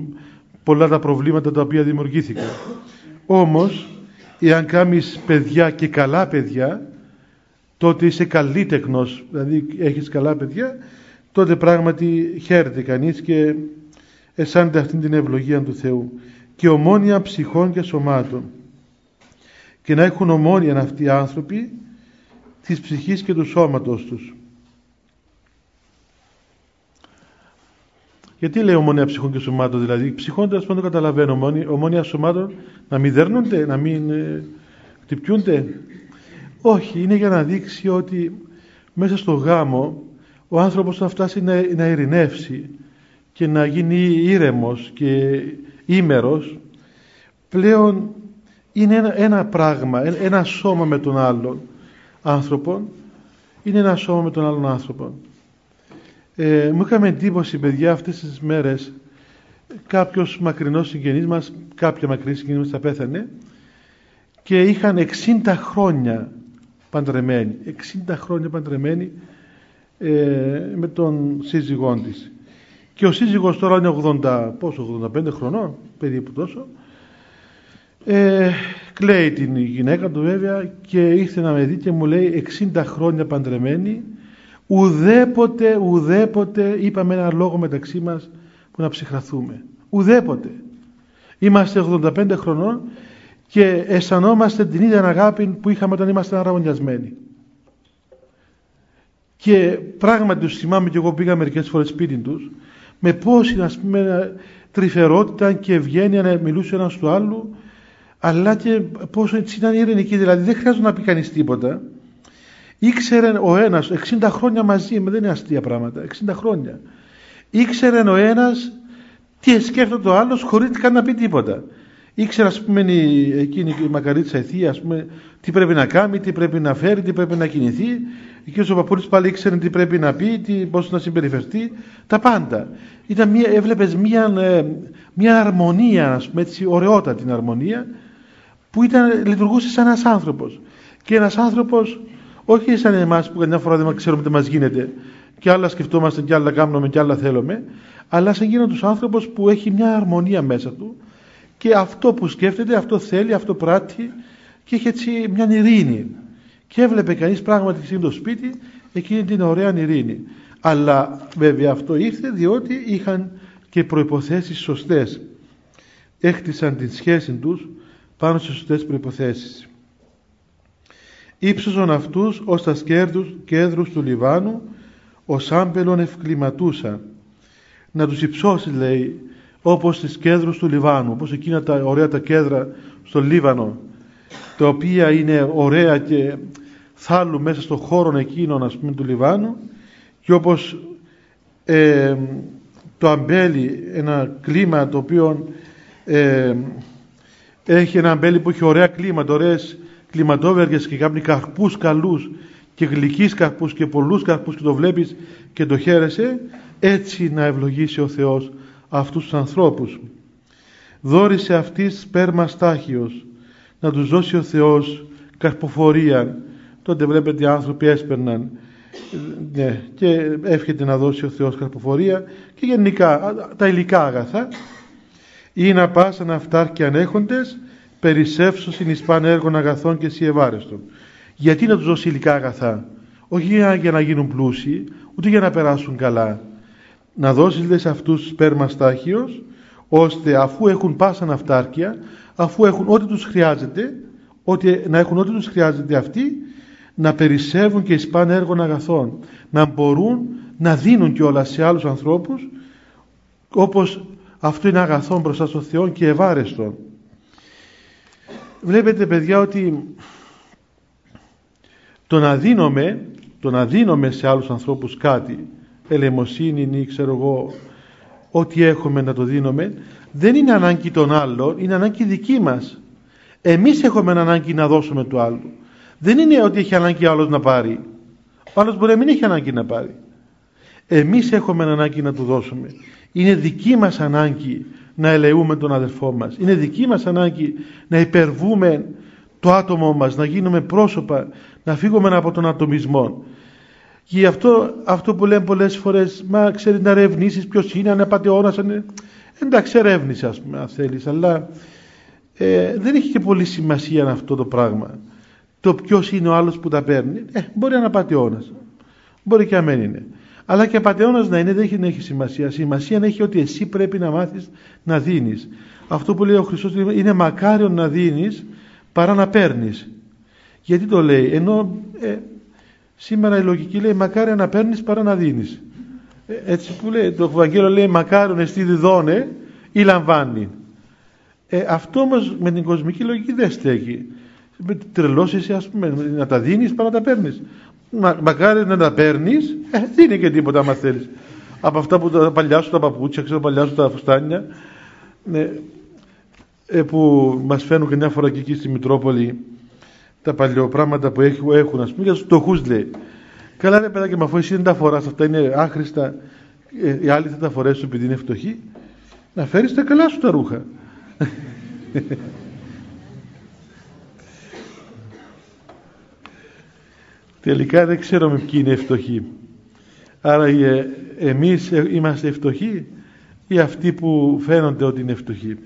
πολλά τα προβλήματα τα οποία δημιουργήθηκαν. Όμως, εάν κάνεις παιδιά και καλά παιδιά, τότε είσαι καλλίτεχνος, δηλαδή έχεις καλά παιδιά, τότε πράγματι χαίρεται κανείς και αισθάνεται αυτή την ευλογία του Θεού. Και ομόνια ψυχών και σωμάτων. Και να έχουν ομόνια αυτοί οι άνθρωποι της ψυχής και του σώματος τους. Γιατί λέει ομόνια ψυχών και σωμάτων, δηλαδή ψυχών τέλο πάντων καταλαβαίνω, ομόνια σωμάτων να μην δέρνονται, να μην ε, χτυπιούνται. Όχι, είναι για να δείξει ότι μέσα στο γάμο ο άνθρωπος θα φτάσει να, να ειρηνεύσει και να γίνει ήρεμος και ήμερος πλέον είναι ένα, ένα πράγμα, ένα σώμα με τον άλλον άνθρωπο είναι ένα σώμα με τον άλλον άνθρωπο. Ε, μου είχαμε εντύπωση παιδιά αυτές τις μέρες κάποιος μακρινός συγγενής μας, κάποια μακρινή συγγενής μας θα πέθανε και είχαν 60 χρόνια παντρεμένη, 60 χρόνια παντρεμένη ε, με τον σύζυγό της. Και ο σύζυγος τώρα είναι 80, πόσο, 85 χρονών, περίπου τόσο. Ε, κλαίει την γυναίκα του βέβαια και ήρθε να με δει και μου λέει 60 χρόνια παντρεμένη ουδέποτε, ουδέποτε είπαμε ένα λόγο μεταξύ μας που να ψυχραθούμε. Ουδέποτε. Είμαστε 85 χρονών και αισθανόμαστε την ίδια αγάπη που είχαμε όταν ήμασταν αραγωνιασμένοι. Και πράγματι τους θυμάμαι και εγώ πήγα μερικές φορές σπίτι τους με πόση ας πούμε τρυφερότητα και ευγένεια να μιλούσε ένας του άλλου αλλά και πόσο έτσι ήταν ειρηνική. Δηλαδή δεν χρειάζεται να πει κανείς τίποτα. Ήξερε ο ένας 60 χρόνια μαζί με δεν είναι αστεία πράγματα 60 χρόνια. Ήξερε ο ένας τι σκέφτεται ο άλλος χωρίς καν να πει τίποτα. Ήξερε ας πούμε εκείνη η μακαρίτσα ηθία ας πούμε τι πρέπει να κάνει, τι πρέπει να φέρει, τι πρέπει να κινηθεί και ο Παππούλης πάλι ήξερε τι πρέπει να πει, τι, πώς να συμπεριφερθεί, τα πάντα. Ήταν μια, έβλεπες μια, ε, μια αρμονία, ας πούμε έτσι, ωραιότατη αρμονία, που ήταν, λειτουργούσε σαν ένας άνθρωπος. Και ένας άνθρωπος, όχι σαν εμάς που καμιά φορά δεν ξέρουμε τι μας γίνεται, και άλλα σκεφτόμαστε και άλλα κάνουμε και άλλα θέλουμε, αλλά σαν γίνον τους άνθρωπος που έχει μια αρμονία μέσα του και αυτό που σκέφτεται, αυτό θέλει, αυτό πράττει και έχει έτσι μια ειρήνη και έβλεπε κανείς πράγματι στο σπίτι εκείνη την ωραία ειρήνη. Αλλά βέβαια αυτό ήρθε διότι είχαν και προϋποθέσεις σωστές. Έχτισαν την σχέση τους πάνω σε σωστές προϋποθέσεις. Ήψωσαν αυτούς ως τα σκέρδους, κέδρους του Λιβάνου, ως άμπελον ευκληματούσαν. Να τους υψώσει λέει, όπως τις κέδρους του Λιβάνου, όπως εκείνα τα ωραία τα κέδρα στο Λίβανο, τα οποία είναι ωραία και θάλου μέσα στο χώρο εκείνον ας πούμε του Λιβάνου. Και όπως ε, το αμπέλι ένα κλίμα το οποίο ε, έχει ένα αμπέλι που έχει ωραία κλίματα, ωραίες κλιματόβεργες και κάνει καρπούς καλούς και γλυκείς καρπούς και πολλούς καρπούς και το βλέπεις και το χαίρεσαι έτσι να ευλογήσει ο Θεός αυτούς τους ανθρώπους. Δόρισε αυτής σπέρμα στάχιος να τους δώσει ο Θεός καρποφορία τότε βλέπετε οι άνθρωποι έσπερναν ναι, και εύχεται να δώσει ο Θεός καρποφορία και γενικά τα υλικά αγαθά ή να πάσαν αυτά και ανέχοντες περισσεύσωσιν εις πάνε έργων αγαθών και εσύ ευάρεστον. Γιατί να τους δώσει υλικά αγαθά; Όχι για να γίνουν πλούσιοι, ούτε για να περάσουν καλά. Να δώσεις δε σε αυτούς σπέρμα στάχιος, ώστε αφού έχουν πάσαν αυτάρκεια, αφού έχουν ό,τι τους χρειάζεται, ότι, να έχουν ό,τι τους χρειάζεται αυτοί, να περισσεύουν και εις πάνε έργων αγαθών, να μπορούν να δίνουν όλα σε άλλους ανθρώπους όπως αυτό είναι αγαθό μπροστά στο Θεό και ευάρεστο. Βλέπετε παιδιά ότι το να δίνουμε, το να δίνουμε σε άλλους ανθρώπους κάτι, ελεμοσύνη ή ξέρω εγώ, ό,τι έχουμε να το δίνουμε, δεν είναι ανάγκη των άλλων, είναι ανάγκη δική μας. Εμείς έχουμε ανάγκη να δώσουμε του άλλου. Δεν είναι ότι έχει ανάγκη άλλος να πάρει. Ο άλλος μπορεί να μην έχει ανάγκη να πάρει. Εμείς έχουμε ανάγκη να του δώσουμε. Είναι δική μας ανάγκη να ελεούμε τον αδελφό μας. Είναι δική μας ανάγκη να υπερβούμε το άτομο μας, να γίνουμε πρόσωπα, να φύγουμε από τον ατομισμό. Και αυτό, αυτό που λέμε πολλές φορές, μα ξέρεις να ερευνήσεις ποιος είναι, αν απαταιώνας, αν... εντάξει ερεύνησε ας πούμε αν θέλεις, αλλά ε, δεν έχει και πολύ σημασία αυτό το πράγμα. Το ποιος είναι ο άλλος που τα παίρνει, ε, μπορεί να είναι απαταιώνας, μπορεί και αμέν είναι. Αλλά και απαταιώνας να είναι δεν έχει, έχει σημασία. Σημασία έχει ότι εσύ πρέπει να μάθεις να δίνεις. Αυτό που λέει ο Χριστός είναι μακάριο να δίνεις παρά να παίρνεις. Γιατί το λέει, ενώ ε, σήμερα η λογική λέει μακάριο να παίρνεις παρά να δίνεις. Ε, έτσι που λέει, το Ευαγγέλιο λέει μακάριο εστί διδώνε ή λαμβάνει. Ε, αυτό όμως με την κοσμική λογική δεν στέκει. Τρελός εσύ ας πούμε να τα δίνεις παρά να τα παίρνεις. Μα, μακάρι να τα παίρνεις, ε, δεν είναι και τίποτα άμα θέλεις. Από αυτά που τα παλιά σου τα παπούτσια, ξέρω παλιά σου τα φουστάνια, ναι, ε, που μας φαίνουν και μια φορά και εκεί στη Μητρόπολη τα παλιοπράγματα που έχουν, έχουν ας πούμε, για τους φτωχούς λέει. Καλά ρε παιδάκι, μα αφού εσύ δεν τα φοράς, αυτά είναι άχρηστα, ε, οι άλλοι θα τα φορέσουν επειδή είναι φτωχοί. Να φέρεις τα καλά σου τα ρούχα. [laughs] Τελικά δεν ξέρουμε ποιοι είναι φτωχοί. Άρα ε, εμείς ε, είμαστε φτωχοί ή αυτοί που φαίνονται ότι είναι φτωχοί.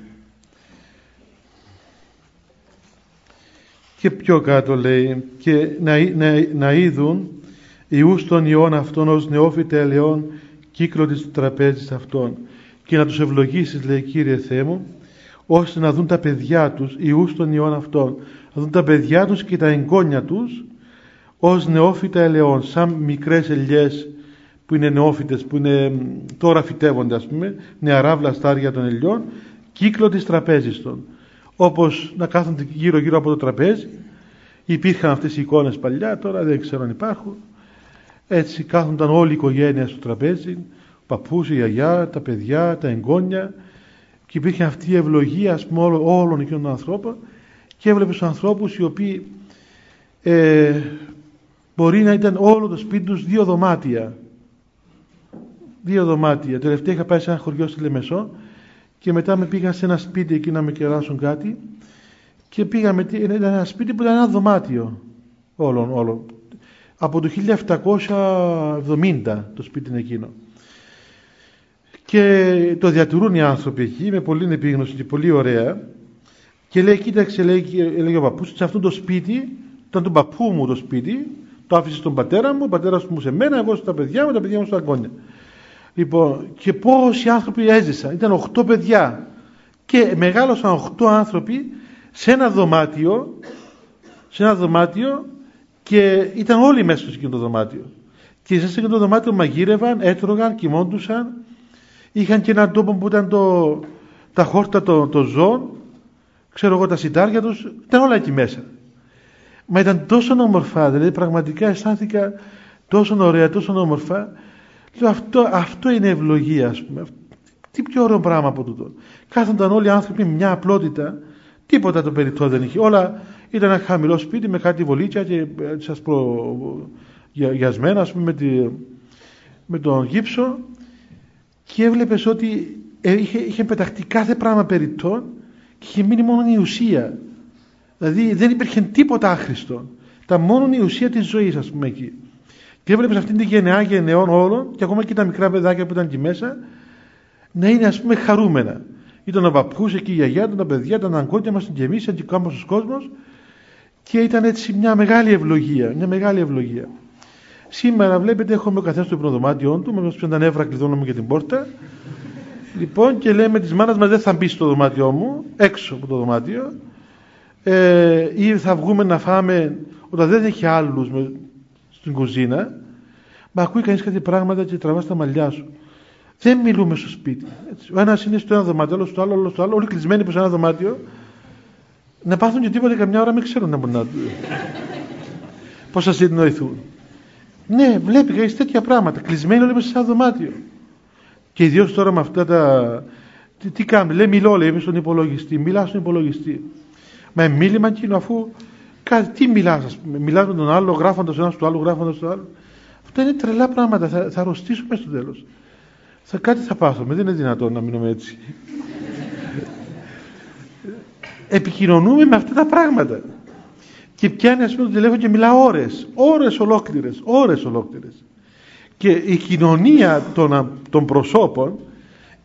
Και πιο κάτω λέει και να, να, να είδουν ιούς των ιών αυτών ως νεόφυτα ελαιών κύκλο της τραπέζης αυτών και να τους ευλογήσεις λέει Κύριε Θεέ μου ώστε να δουν τα παιδιά τους ιούς των ιών αυτών να δουν τα παιδιά τους και τα εγγόνια τους ως νεόφυτα ελαιών, σαν μικρές ελιές που είναι νεόφυτες, που είναι τώρα φυτεύονται ας πούμε, νεαρά βλαστάρια των ελιών, κύκλο της τραπέζης των. Όπως να κάθονται γύρω γύρω από το τραπέζι, υπήρχαν αυτές οι εικόνες παλιά, τώρα δεν ξέρω αν υπάρχουν. Έτσι κάθονταν όλη η οικογένεια στο τραπέζι, ο παππούς, η γιαγιά, τα παιδιά, τα εγγόνια και υπήρχε αυτή η ευλογία ας πούμε, όλων εκείνων των ανθρώπων και έβλεπες τους ανθρώπους οι οποίοι ε, Μπορεί να ήταν όλο το σπίτι τους δύο δωμάτια. Δύο δωμάτια. Τελευταία είχα πάει σε ένα χωριό στη Λεμεσό και μετά με πήγα σε ένα σπίτι εκεί να με κεράσουν κάτι και πήγαμε, ήταν ένα σπίτι που ήταν ένα δωμάτιο όλων, όλων. Από το 1770 το σπίτι είναι εκείνο. Και το διατηρούν οι άνθρωποι εκεί με πολύ επίγνωση και πολύ ωραία. Και λέει, κοίταξε, λέει, λέει ο παππούς, σε αυτό το σπίτι, ήταν του παππού μου το σπίτι, το άφησε στον πατέρα μου, ο πατέρας μου σε μένα, εγώ στα παιδιά μου, τα παιδιά μου στα αγκόνια. Λοιπόν, και πόσοι άνθρωποι έζησαν. Ήταν 8 παιδιά. Και μεγάλωσαν 8 άνθρωποι σε ένα δωμάτιο, σε ένα δωμάτιο και ήταν όλοι μέσα σε εκείνο το δωμάτιο. Και σε εκείνο το δωμάτιο μαγείρευαν, έτρωγαν, κοιμόντουσαν. Είχαν και έναν τόπο που ήταν το, τα χόρτα των το ζώων, ξέρω εγώ τα σιτάρια τους, ήταν όλα εκεί μέσα. Μα ήταν τόσο όμορφα, δηλαδή πραγματικά αισθάνθηκα τόσο ωραία, τόσο όμορφα. Λέω αυτό, αυτό είναι ευλογία, ας πούμε. Τι πιο ωραίο πράγμα από τούτο. Κάθονταν όλοι οι άνθρωποι μια απλότητα, τίποτα το περιττό δεν είχε. Όλα ήταν ένα χαμηλό σπίτι με κάτι βολίτσια και σας πω γιασμένα, ας πούμε, με, τη, με τον γύψο και έβλεπες ότι ε, είχε, είχε πεταχτεί κάθε πράγμα περιττό και είχε μείνει μόνο η ουσία. Δηλαδή δεν υπήρχε τίποτα άχρηστο. Τα μόνο η ουσία της ζωής, ας πούμε εκεί. Και έβλεπες αυτήν την γενεά γενεών όλων και ακόμα και τα μικρά παιδάκια που ήταν εκεί μέσα να είναι ας πούμε χαρούμενα. Ήταν ο παππούς εκεί, η γιαγιά, τα παιδιά, τα αγκόνια μας, και εμεί, έτσι κάμπο ο κόσμος. Και ήταν έτσι μια μεγάλη ευλογία. Μια μεγάλη ευλογία. Σήμερα βλέπετε έχουμε ο καθένας το υπνοδωμάτιό του, με τα νεύρα κλειδώνουμε για την πόρτα. Λοιπόν, και λέμε της μάνας μας δεν θα μπει στο δωμάτιό μου, έξω από το δωμάτιο, ε, ή θα βγούμε να φάμε όταν δεν έχει άλλους με, στην κουζίνα μα ακούει κανείς κάτι πράγματα και τραβά τα μαλλιά σου Δεν μιλούμε στο σπίτι. Έτσι. Ο ένας είναι στο ένα δωμάτιο, άλλος στο άλλο, άλλος στο άλλο, όλοι κλεισμένοι προ ένα δωμάτιο. Να πάθουν και τίποτα καμιά ώρα μην ξέρουν να μπορούν να. [laughs] Πώς θα συνεννοηθούν. Ναι, βλέπει κανείς τέτοια πράγματα. Κλεισμένοι όλοι μέσα σε ένα δωμάτιο. Και ιδίως τώρα με αυτά τα. Τι, τι κάνουμε, λέει μιλώ, λέει στον υπολογιστή, μιλά στον υπολογιστή. Μα μίλημα εκείνο αφού. Κάτι, τι μιλάς, ας πούμε, μιλάς με τον άλλο, γράφοντας ένας στο άλλο, γράφοντας το άλλο. Αυτά είναι τρελά πράγματα. Θα, θα αρρωστήσουμε στο τέλος. Θα, κάτι θα πάθουμε. Δεν είναι δυνατόν να μείνουμε έτσι. [laughs] Επικοινωνούμε με αυτά τα πράγματα. Και πιάνει, ας πούμε, το τηλέφωνο και μιλά ώρες. Ώρες ολόκληρες. Ώρες ολόκληρες. Και η κοινωνία των, των προσώπων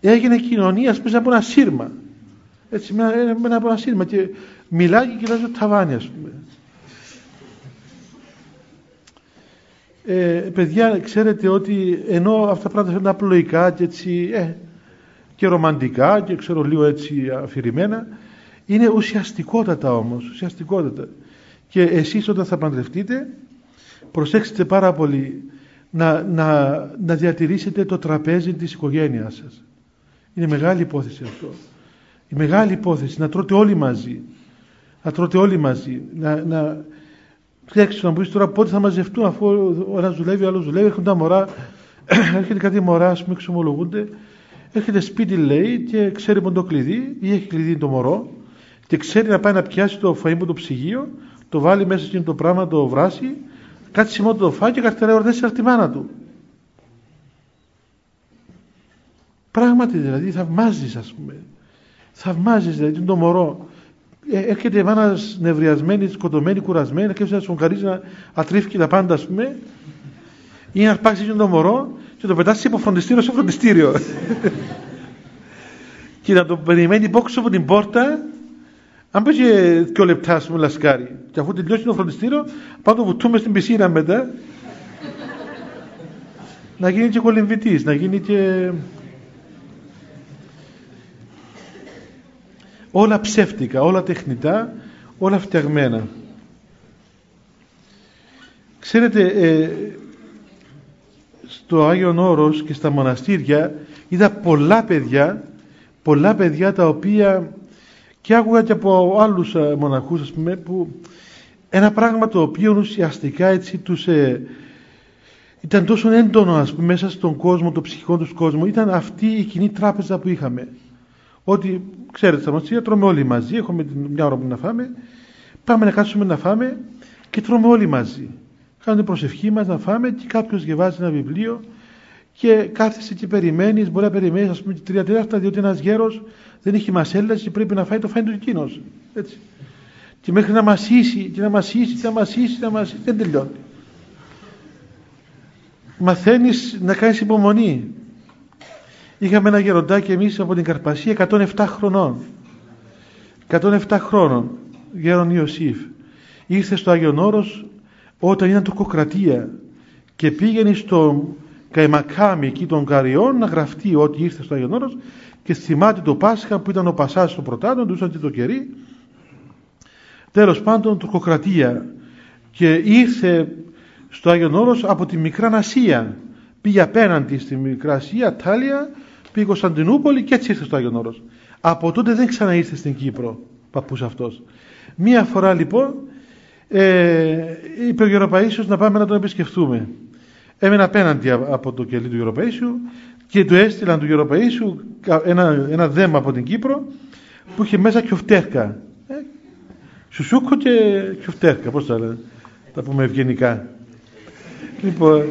έγινε κοινωνία, ας πούμε, από ένα σύρμα. Έτσι, με ένα, από ένα σύρμα. Και μιλάει και κοιτάζει το ταβάνι, ας πούμε. Ε, παιδιά, ξέρετε ότι ενώ αυτά τα πράγματα είναι απλοϊκά και έτσι, ε, και ρομαντικά και ξέρω λίγο έτσι αφηρημένα, είναι ουσιαστικότατα όμως, ουσιαστικότατα. Και εσείς όταν θα παντρευτείτε, προσέξτε πάρα πολύ να, να, να διατηρήσετε το τραπέζι της οικογένειάς σας. Είναι μεγάλη υπόθεση αυτό. Η μεγάλη υπόθεση, να τρώτε όλοι μαζί. Να τρώτε όλοι μαζί. Να, να, να μου τώρα πότε θα μαζευτούν αφού ο ένας δουλεύει, ο άλλος δουλεύει, έρχονται τα μωρά, [clears throat] έρχεται κάτι μωρά, ας πούμε, εξομολογούνται. Έρχεται σπίτι, λέει, και ξέρει που το κλειδί, ή έχει κλειδί το μωρό, και ξέρει να πάει να πιάσει το φαΐ το ψυγείο, το βάλει μέσα σε το πράγμα, το βράσει, κάτι σημείο το φάει και καρτερά ορδέσει τη μάνα του. Πράγματι δηλαδή θαυμάζεις, ας πούμε. Θαυμάζεις δηλαδή το μωρό. Ε, έρχεται η μάνα νευριασμένη, σκοτωμένη, κουρασμένη, και να σφογγαρίζει να ατρίφει τα πάντα, ας πούμε, ή να αρπάξει το μωρό και το πετάσει από φροντιστήριο σε φροντιστήριο. [laughs] και να το περιμένει πόξω από την πόρτα, αν πει και δύο λεπτά, ας πούμε, λασκάρι, και αφού τελειώσει το φροντιστήριο, πάμε το βουτούμε στην πισίνα μετά, να γίνει και κολυμβητής, να γίνει και όλα ψεύτικα, όλα τεχνητά, όλα φτιαγμένα. Ξέρετε, ε, στο Άγιον Όρος και στα μοναστήρια είδα πολλά παιδιά, πολλά παιδιά τα οποία και άκουγα και από άλλους ε, μοναχούς ας πούμε, που ένα πράγμα το οποίο ουσιαστικά έτσι τους ε, ήταν τόσο έντονο ας πούμε, μέσα στον κόσμο, το ψυχικό τους κόσμο ήταν αυτή η κοινή τράπεζα που είχαμε ότι ξέρετε στα μοστία τρώμε όλοι μαζί, έχουμε μια ώρα που να φάμε, πάμε να κάτσουμε να φάμε και τρώμε όλοι μαζί. Κάνουμε την προσευχή μας να φάμε και κάποιος διαβάζει ένα βιβλίο και κάθεσαι και περιμένεις, μπορεί να περιμένεις ας πούμε τρία τέταρτα διότι ένας γέρος δεν έχει μασέλα και πρέπει να φάει το φάει του εκείνος. Έτσι. Και μέχρι να μασίσει και να μασίσει και να μασίσει, να μασίσει δεν τελειώνει. Μαθαίνεις να κάνεις υπομονή Είχαμε ένα γεροντάκι εμείς από την Καρπασία 107 χρονών. 107 χρόνων, γέρον Ιωσήφ. Ήρθε στο Άγιον Όρος όταν ήταν τουρκοκρατία και πήγαινε στο Καϊμακάμι εκεί των Καριών να γραφτεί ότι ήρθε στο Άγιον Όρος και θυμάται το Πάσχα που ήταν ο Πασάς στο Πρωτάτον, τους και το κερί. Τέλος πάντων τουρκοκρατία και ήρθε στο Άγιον Όρος από τη Μικρά Ασία. Πήγε απέναντι στη Μικρά Ασία, Τάλια πήγε Κωνσταντινούπολη και έτσι ήρθε στο Άγιον Όρος. Από τότε δεν ξαναήρθε στην Κύπρο παππούς αυτός. Μία φορά λοιπόν ε, είπε ο Γεροπαΐσιος να πάμε να τον επισκεφτούμε. Έμενα απέναντι από το κελί του Γεροπαΐσιου και του έστειλαν του Γεροπαΐσιου ένα, ένα δέμα από την Κύπρο που είχε μέσα κιοφτέρκα. Ε, σουσούκο και κιοφτέρκα, πώς τα λένε, τα πούμε ευγενικά. Λοιπόν,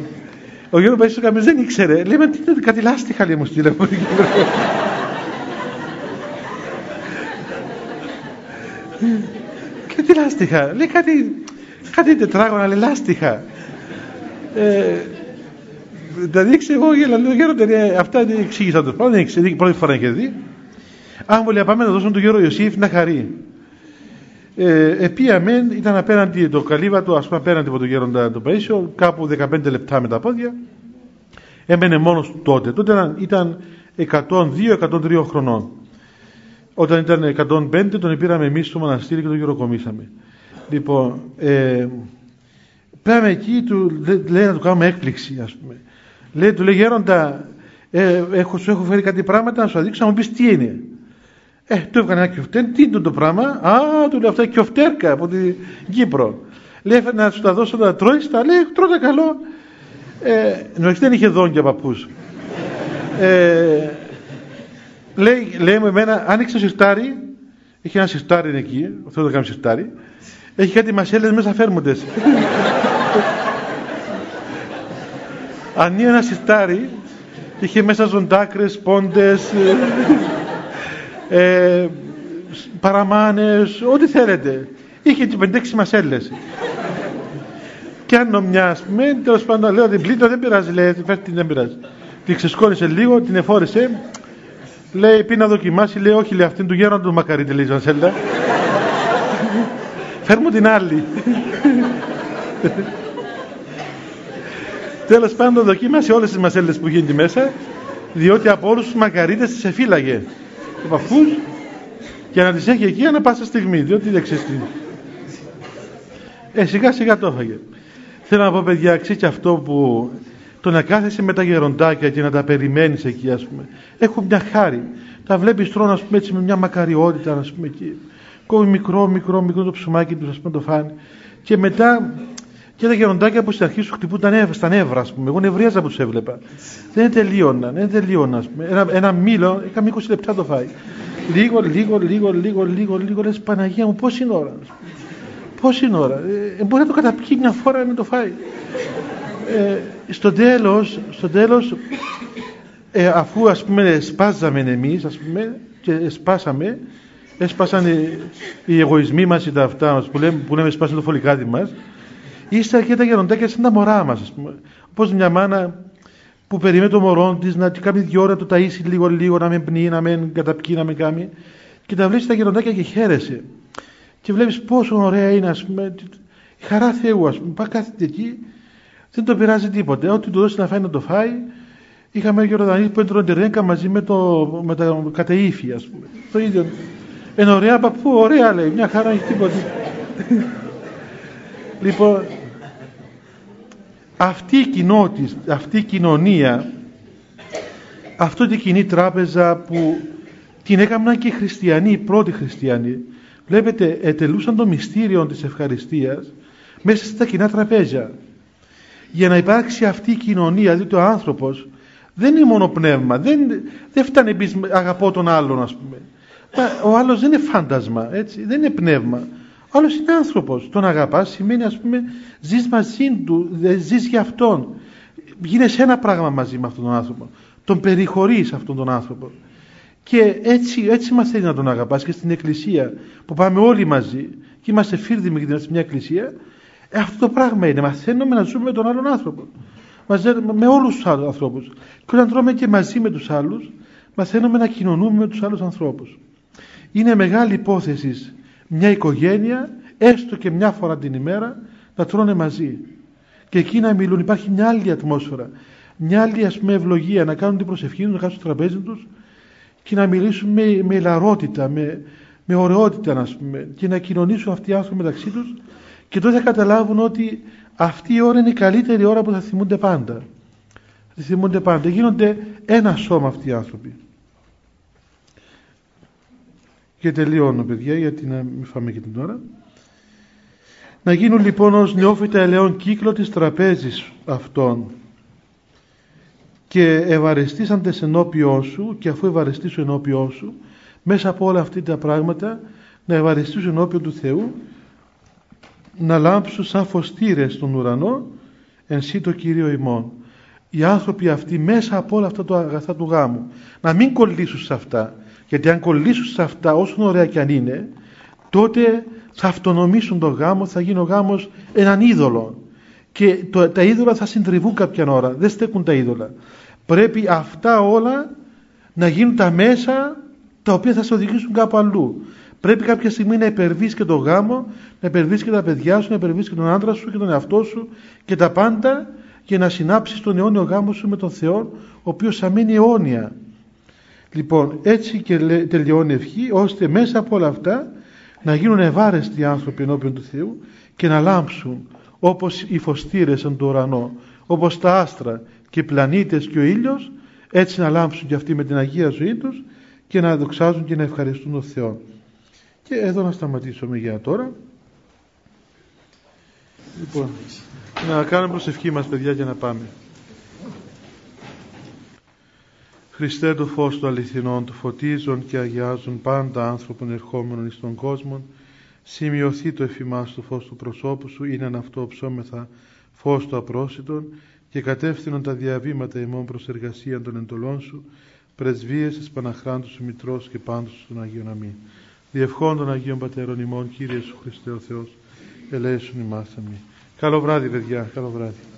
ο Γιώργος Παϊσίου καμίς δεν ήξερε. Λέμε τι είναι κάτι λάστιχα λέει μου στείλε από την Και τι λάστιχα. Λέει κάτι, κάτι τετράγωνα λέει λάστιχα. Ε, τα δείξει εγώ γέλα. Λέω Γιώργο αυτά δεν εξήγησα το πράγμα. Δεν ήξερε. Πρώτη φορά είχε δει. Αν μου λέει πάμε να δώσουμε τον Γιώργο Ιωσήφ να χαρεί. Ε, επίαμε, ήταν απέναντι το καλύβα του, ας πούμε απέναντι από τον γέροντα το Παΐσιο, κάπου 15 λεπτά με τα πόδια. Έμενε μόνος του τότε. Τότε ήταν 102-103 χρονών. Όταν ήταν 105 τον πήραμε εμείς στο μοναστήρι και τον γεροκομίσαμε. Λοιπόν, ε, πάμε εκεί, του, λέει να του κάνουμε έκπληξη ας πούμε. Λέει, του λέει γέροντα, ε, έχω, σου έχω φέρει κάτι πράγματα να σου δείξω να μου πεις τι είναι. Ε, του έβγαλε ένα κιοφτέρ, τι είναι το πράγμα; Α, του λέω αυτά κιοφτέρκα από την Κύπρο. Λέει να σου τα δώσω να τρώεις, τα λέει τρώτα καλό. Ε, νομίζω δεν είχε δόντια παππούς. Ε, λέει, λέει με εμένα, άνοιξε το σιρτάρι, έχει ένα σιρτάρι εκεί, αυτό το κάνει σιρτάρι, έχει κάτι μασέλες μέσα φέρμοντες. Ανοίγει ένα σιρτάρι, είχε μέσα ζωντάκρες, πόντες, ε, παραμάνες, ό,τι θέλετε. Είχε και πεντέξι μασέλες. Και αν μια, ας πούμε, τέλος πάντων, λέω την πλήτω, δεν πειράζει, λέει, την δεν πειράζει. Την ξεσκόνησε λίγο, την εφόρησε, λέει, πει να δοκιμάσει, λέει, όχι, λέει, αυτήν του γέροντο του μακαρίτη, λέει, Ζανσέλτα. [laughs] Φέρ μου την άλλη. [laughs] Τέλος πάντων δοκίμασε όλες τις μασέλες που γίνεται μέσα διότι από όλους τους μακαρίτες τις εφύλαγε του παππούς και να τις έχει εκεί ανά πάσα στιγμή διότι δεν ξέρεις ε, σιγά σιγά το έφαγε. Θέλω να πω παιδιά αξίζει αυτό που το να κάθεσαι με τα γεροντάκια και να τα περιμένεις εκεί ας πούμε. Έχουν μια χάρη. Τα βλέπεις τρώνε ας πούμε έτσι με μια μακαριότητα ας πούμε εκεί. Κόβει μικρό μικρό μικρό το ψωμάκι τους ας πούμε το φάνη. Και μετά και τα γεροντάκια που στην αρχή σου χτυπούν τα νεύρα, στα νεύρα, ας πούμε. Εγώ νευρίαζα που τους έβλεπα. Δεν τελείωναν, δεν τελείωναν, ας πούμε. Ένα, ένα μήλο, είχαμε 20 λεπτά το φάει. Λίγο, λίγο, λίγο, λίγο, λίγο, λίγο, λες Παναγία μου, πώς είναι ώρα. Πώς είναι ώρα. Ε, μπορεί να το καταπιεί μια φορά να το φάει. Ε, στο τέλος, στο τέλος, ε, αφού ας πούμε σπάζαμε εμείς, ας πούμε, και σπάσαμε, έσπασαν οι, οι εγωισμοί μας ή τα αυτά που λέμε, που λέμε σπάσαν το φωλικάτι μας, Ύστερα και τα γεροντάκια σαν τα μωρά μας, ας πούμε. Όπως μια μάνα που περιμένει το μωρό της να κάνει δύο ώρα το ταΐσει λίγο-λίγο, να με πνίγει, να με καταπιεί, να με κάνει. Και τα βλέπεις τα γεροντάκια και χαίρεσαι. Και βλέπεις πόσο ωραία είναι, ας πούμε. Η χαρά Θεού, ας πούμε. Πάει κάθεται εκεί, δεν το πειράζει τίποτε. Ό,τι του δώσει να φάει να το φάει. Είχαμε γεροντανεί που έτρωνε ρέγκα μαζί με, το, με τα κατεήφια, ας πούμε. Το ίδιο. Εν ωραία παππού, ωραία λέει, μια χαρά έχει τίποτα. Λοιπόν, αυτή η κοινότητα, αυτή η κοινωνία, αυτή η κοινή τράπεζα που την έκαναν και οι χριστιανοί, οι πρώτοι χριστιανοί, βλέπετε, ετελούσαν το μυστήριο της ευχαριστίας μέσα στα κοινά τραπέζια. Για να υπάρξει αυτή η κοινωνία, δηλαδή ο άνθρωπος δεν είναι μόνο πνεύμα, δεν, δεν φτάνει επίσης αγαπώ τον άλλον ας πούμε. Ο άλλος δεν είναι φάντασμα, έτσι, δεν είναι πνεύμα. Ο άλλος είναι άνθρωπος. Τον αγαπάς σημαίνει ας πούμε ζεις μαζί του, ζεις για αυτόν. Γίνεσαι ένα πράγμα μαζί με αυτόν τον άνθρωπο. Τον περιχωρείς αυτόν τον άνθρωπο. Και έτσι, έτσι μας θέλει να τον αγαπάς και στην εκκλησία που πάμε όλοι μαζί και είμαστε φίρδιμοι και μια εκκλησία ε, αυτό το πράγμα είναι. Μαθαίνουμε να ζούμε με τον άλλον άνθρωπο. Με όλους τους άλλους ανθρώπους. Και όταν τρώμε και μαζί με τους άλλους μαθαίνουμε να κοινωνούμε με τους άλλους ανθρώπους. Είναι μεγάλη υπόθεση μια οικογένεια έστω και μια φορά την ημέρα να τρώνε μαζί. Και εκεί να μιλούν. Υπάρχει μια άλλη ατμόσφαιρα. Μια άλλη ας πούμε ευλογία. Να κάνουν την προσευχή τους να κάνουν στο τραπέζι τους και να μιλήσουν με, με ελαρότητα με, με ωραιότητα να πούμε, και να κοινωνήσουν αυτοί οι άνθρωποι μεταξύ τους και τότε θα καταλάβουν ότι αυτή η ώρα είναι η καλύτερη ώρα που θα θυμούνται πάντα. Θα θυμούνται πάντα. Γίνονται ένα σώμα αυτοί οι άνθρωποι και τελειώνω παιδιά γιατί να μην φάμε και την ώρα. Να γίνουν λοιπόν ως νεόφυτα ελαιόν κύκλο της τραπέζης αυτών και ευαρεστήσαντες ενώπιό σου και αφού ευαρεστήσουν ενώπιό σου μέσα από όλα αυτά τα πράγματα να ευαρεστήσουν ενώπιον του Θεού να λάμψουν σαν φωστήρες στον ουρανό εν σύ το Κύριο ημών. Οι άνθρωποι αυτοί μέσα από όλα αυτά τα αγαθά του γάμου να μην κολλήσουν σε αυτά γιατί αν κολλήσουν σε αυτά όσο ωραία και αν είναι, τότε θα αυτονομήσουν τον γάμο, θα γίνει ο γάμος έναν είδωλο. Και το, τα είδωλα θα συντριβούν κάποια ώρα, δεν στέκουν τα είδωλα. Πρέπει αυτά όλα να γίνουν τα μέσα τα οποία θα σε οδηγήσουν κάπου αλλού. Πρέπει κάποια στιγμή να υπερβείς και τον γάμο, να υπερβείς και τα παιδιά σου, να υπερβείς και τον άντρα σου και τον εαυτό σου και τα πάντα και να συνάψεις τον αιώνιο γάμο σου με τον Θεό, ο οποίος θα μείνει αιώνια. Λοιπόν, έτσι και τελειώνει η ευχή, ώστε μέσα από όλα αυτά να γίνουν ευάρεστοι άνθρωποι ενώπιον του Θεού και να λάμψουν όπως οι φωστήρες εν το ουρανό, όπως τα άστρα και οι πλανήτες και ο ήλιος έτσι να λάμψουν και αυτοί με την Αγία ζωή τους και να δοξάζουν και να ευχαριστούν τον Θεό. Και εδώ να σταματήσουμε για τώρα. Λοιπόν, να κάνουμε προσευχή μας παιδιά για να πάμε. Χριστέ το φως του αληθινών του φωτίζουν και αγιάζουν πάντα άνθρωπον ερχόμενων εις τον κόσμο σημειωθεί το εφημάς του φως του προσώπου σου είναι αυτό ψώμεθα φως του απρόσιτον και κατεύθυνον τα διαβήματα ημών προς εργασία των εντολών σου πρεσβείες της Παναχράντου σου Μητρός και πάντως στον Αγίον Αμήν. Διευχών των Αγίων Πατέρων ημών Κύριε σου Χριστέ ο Θεός ελέησον ημάς αμήν. Καλό βράδυ παιδιά, καλό βράδυ.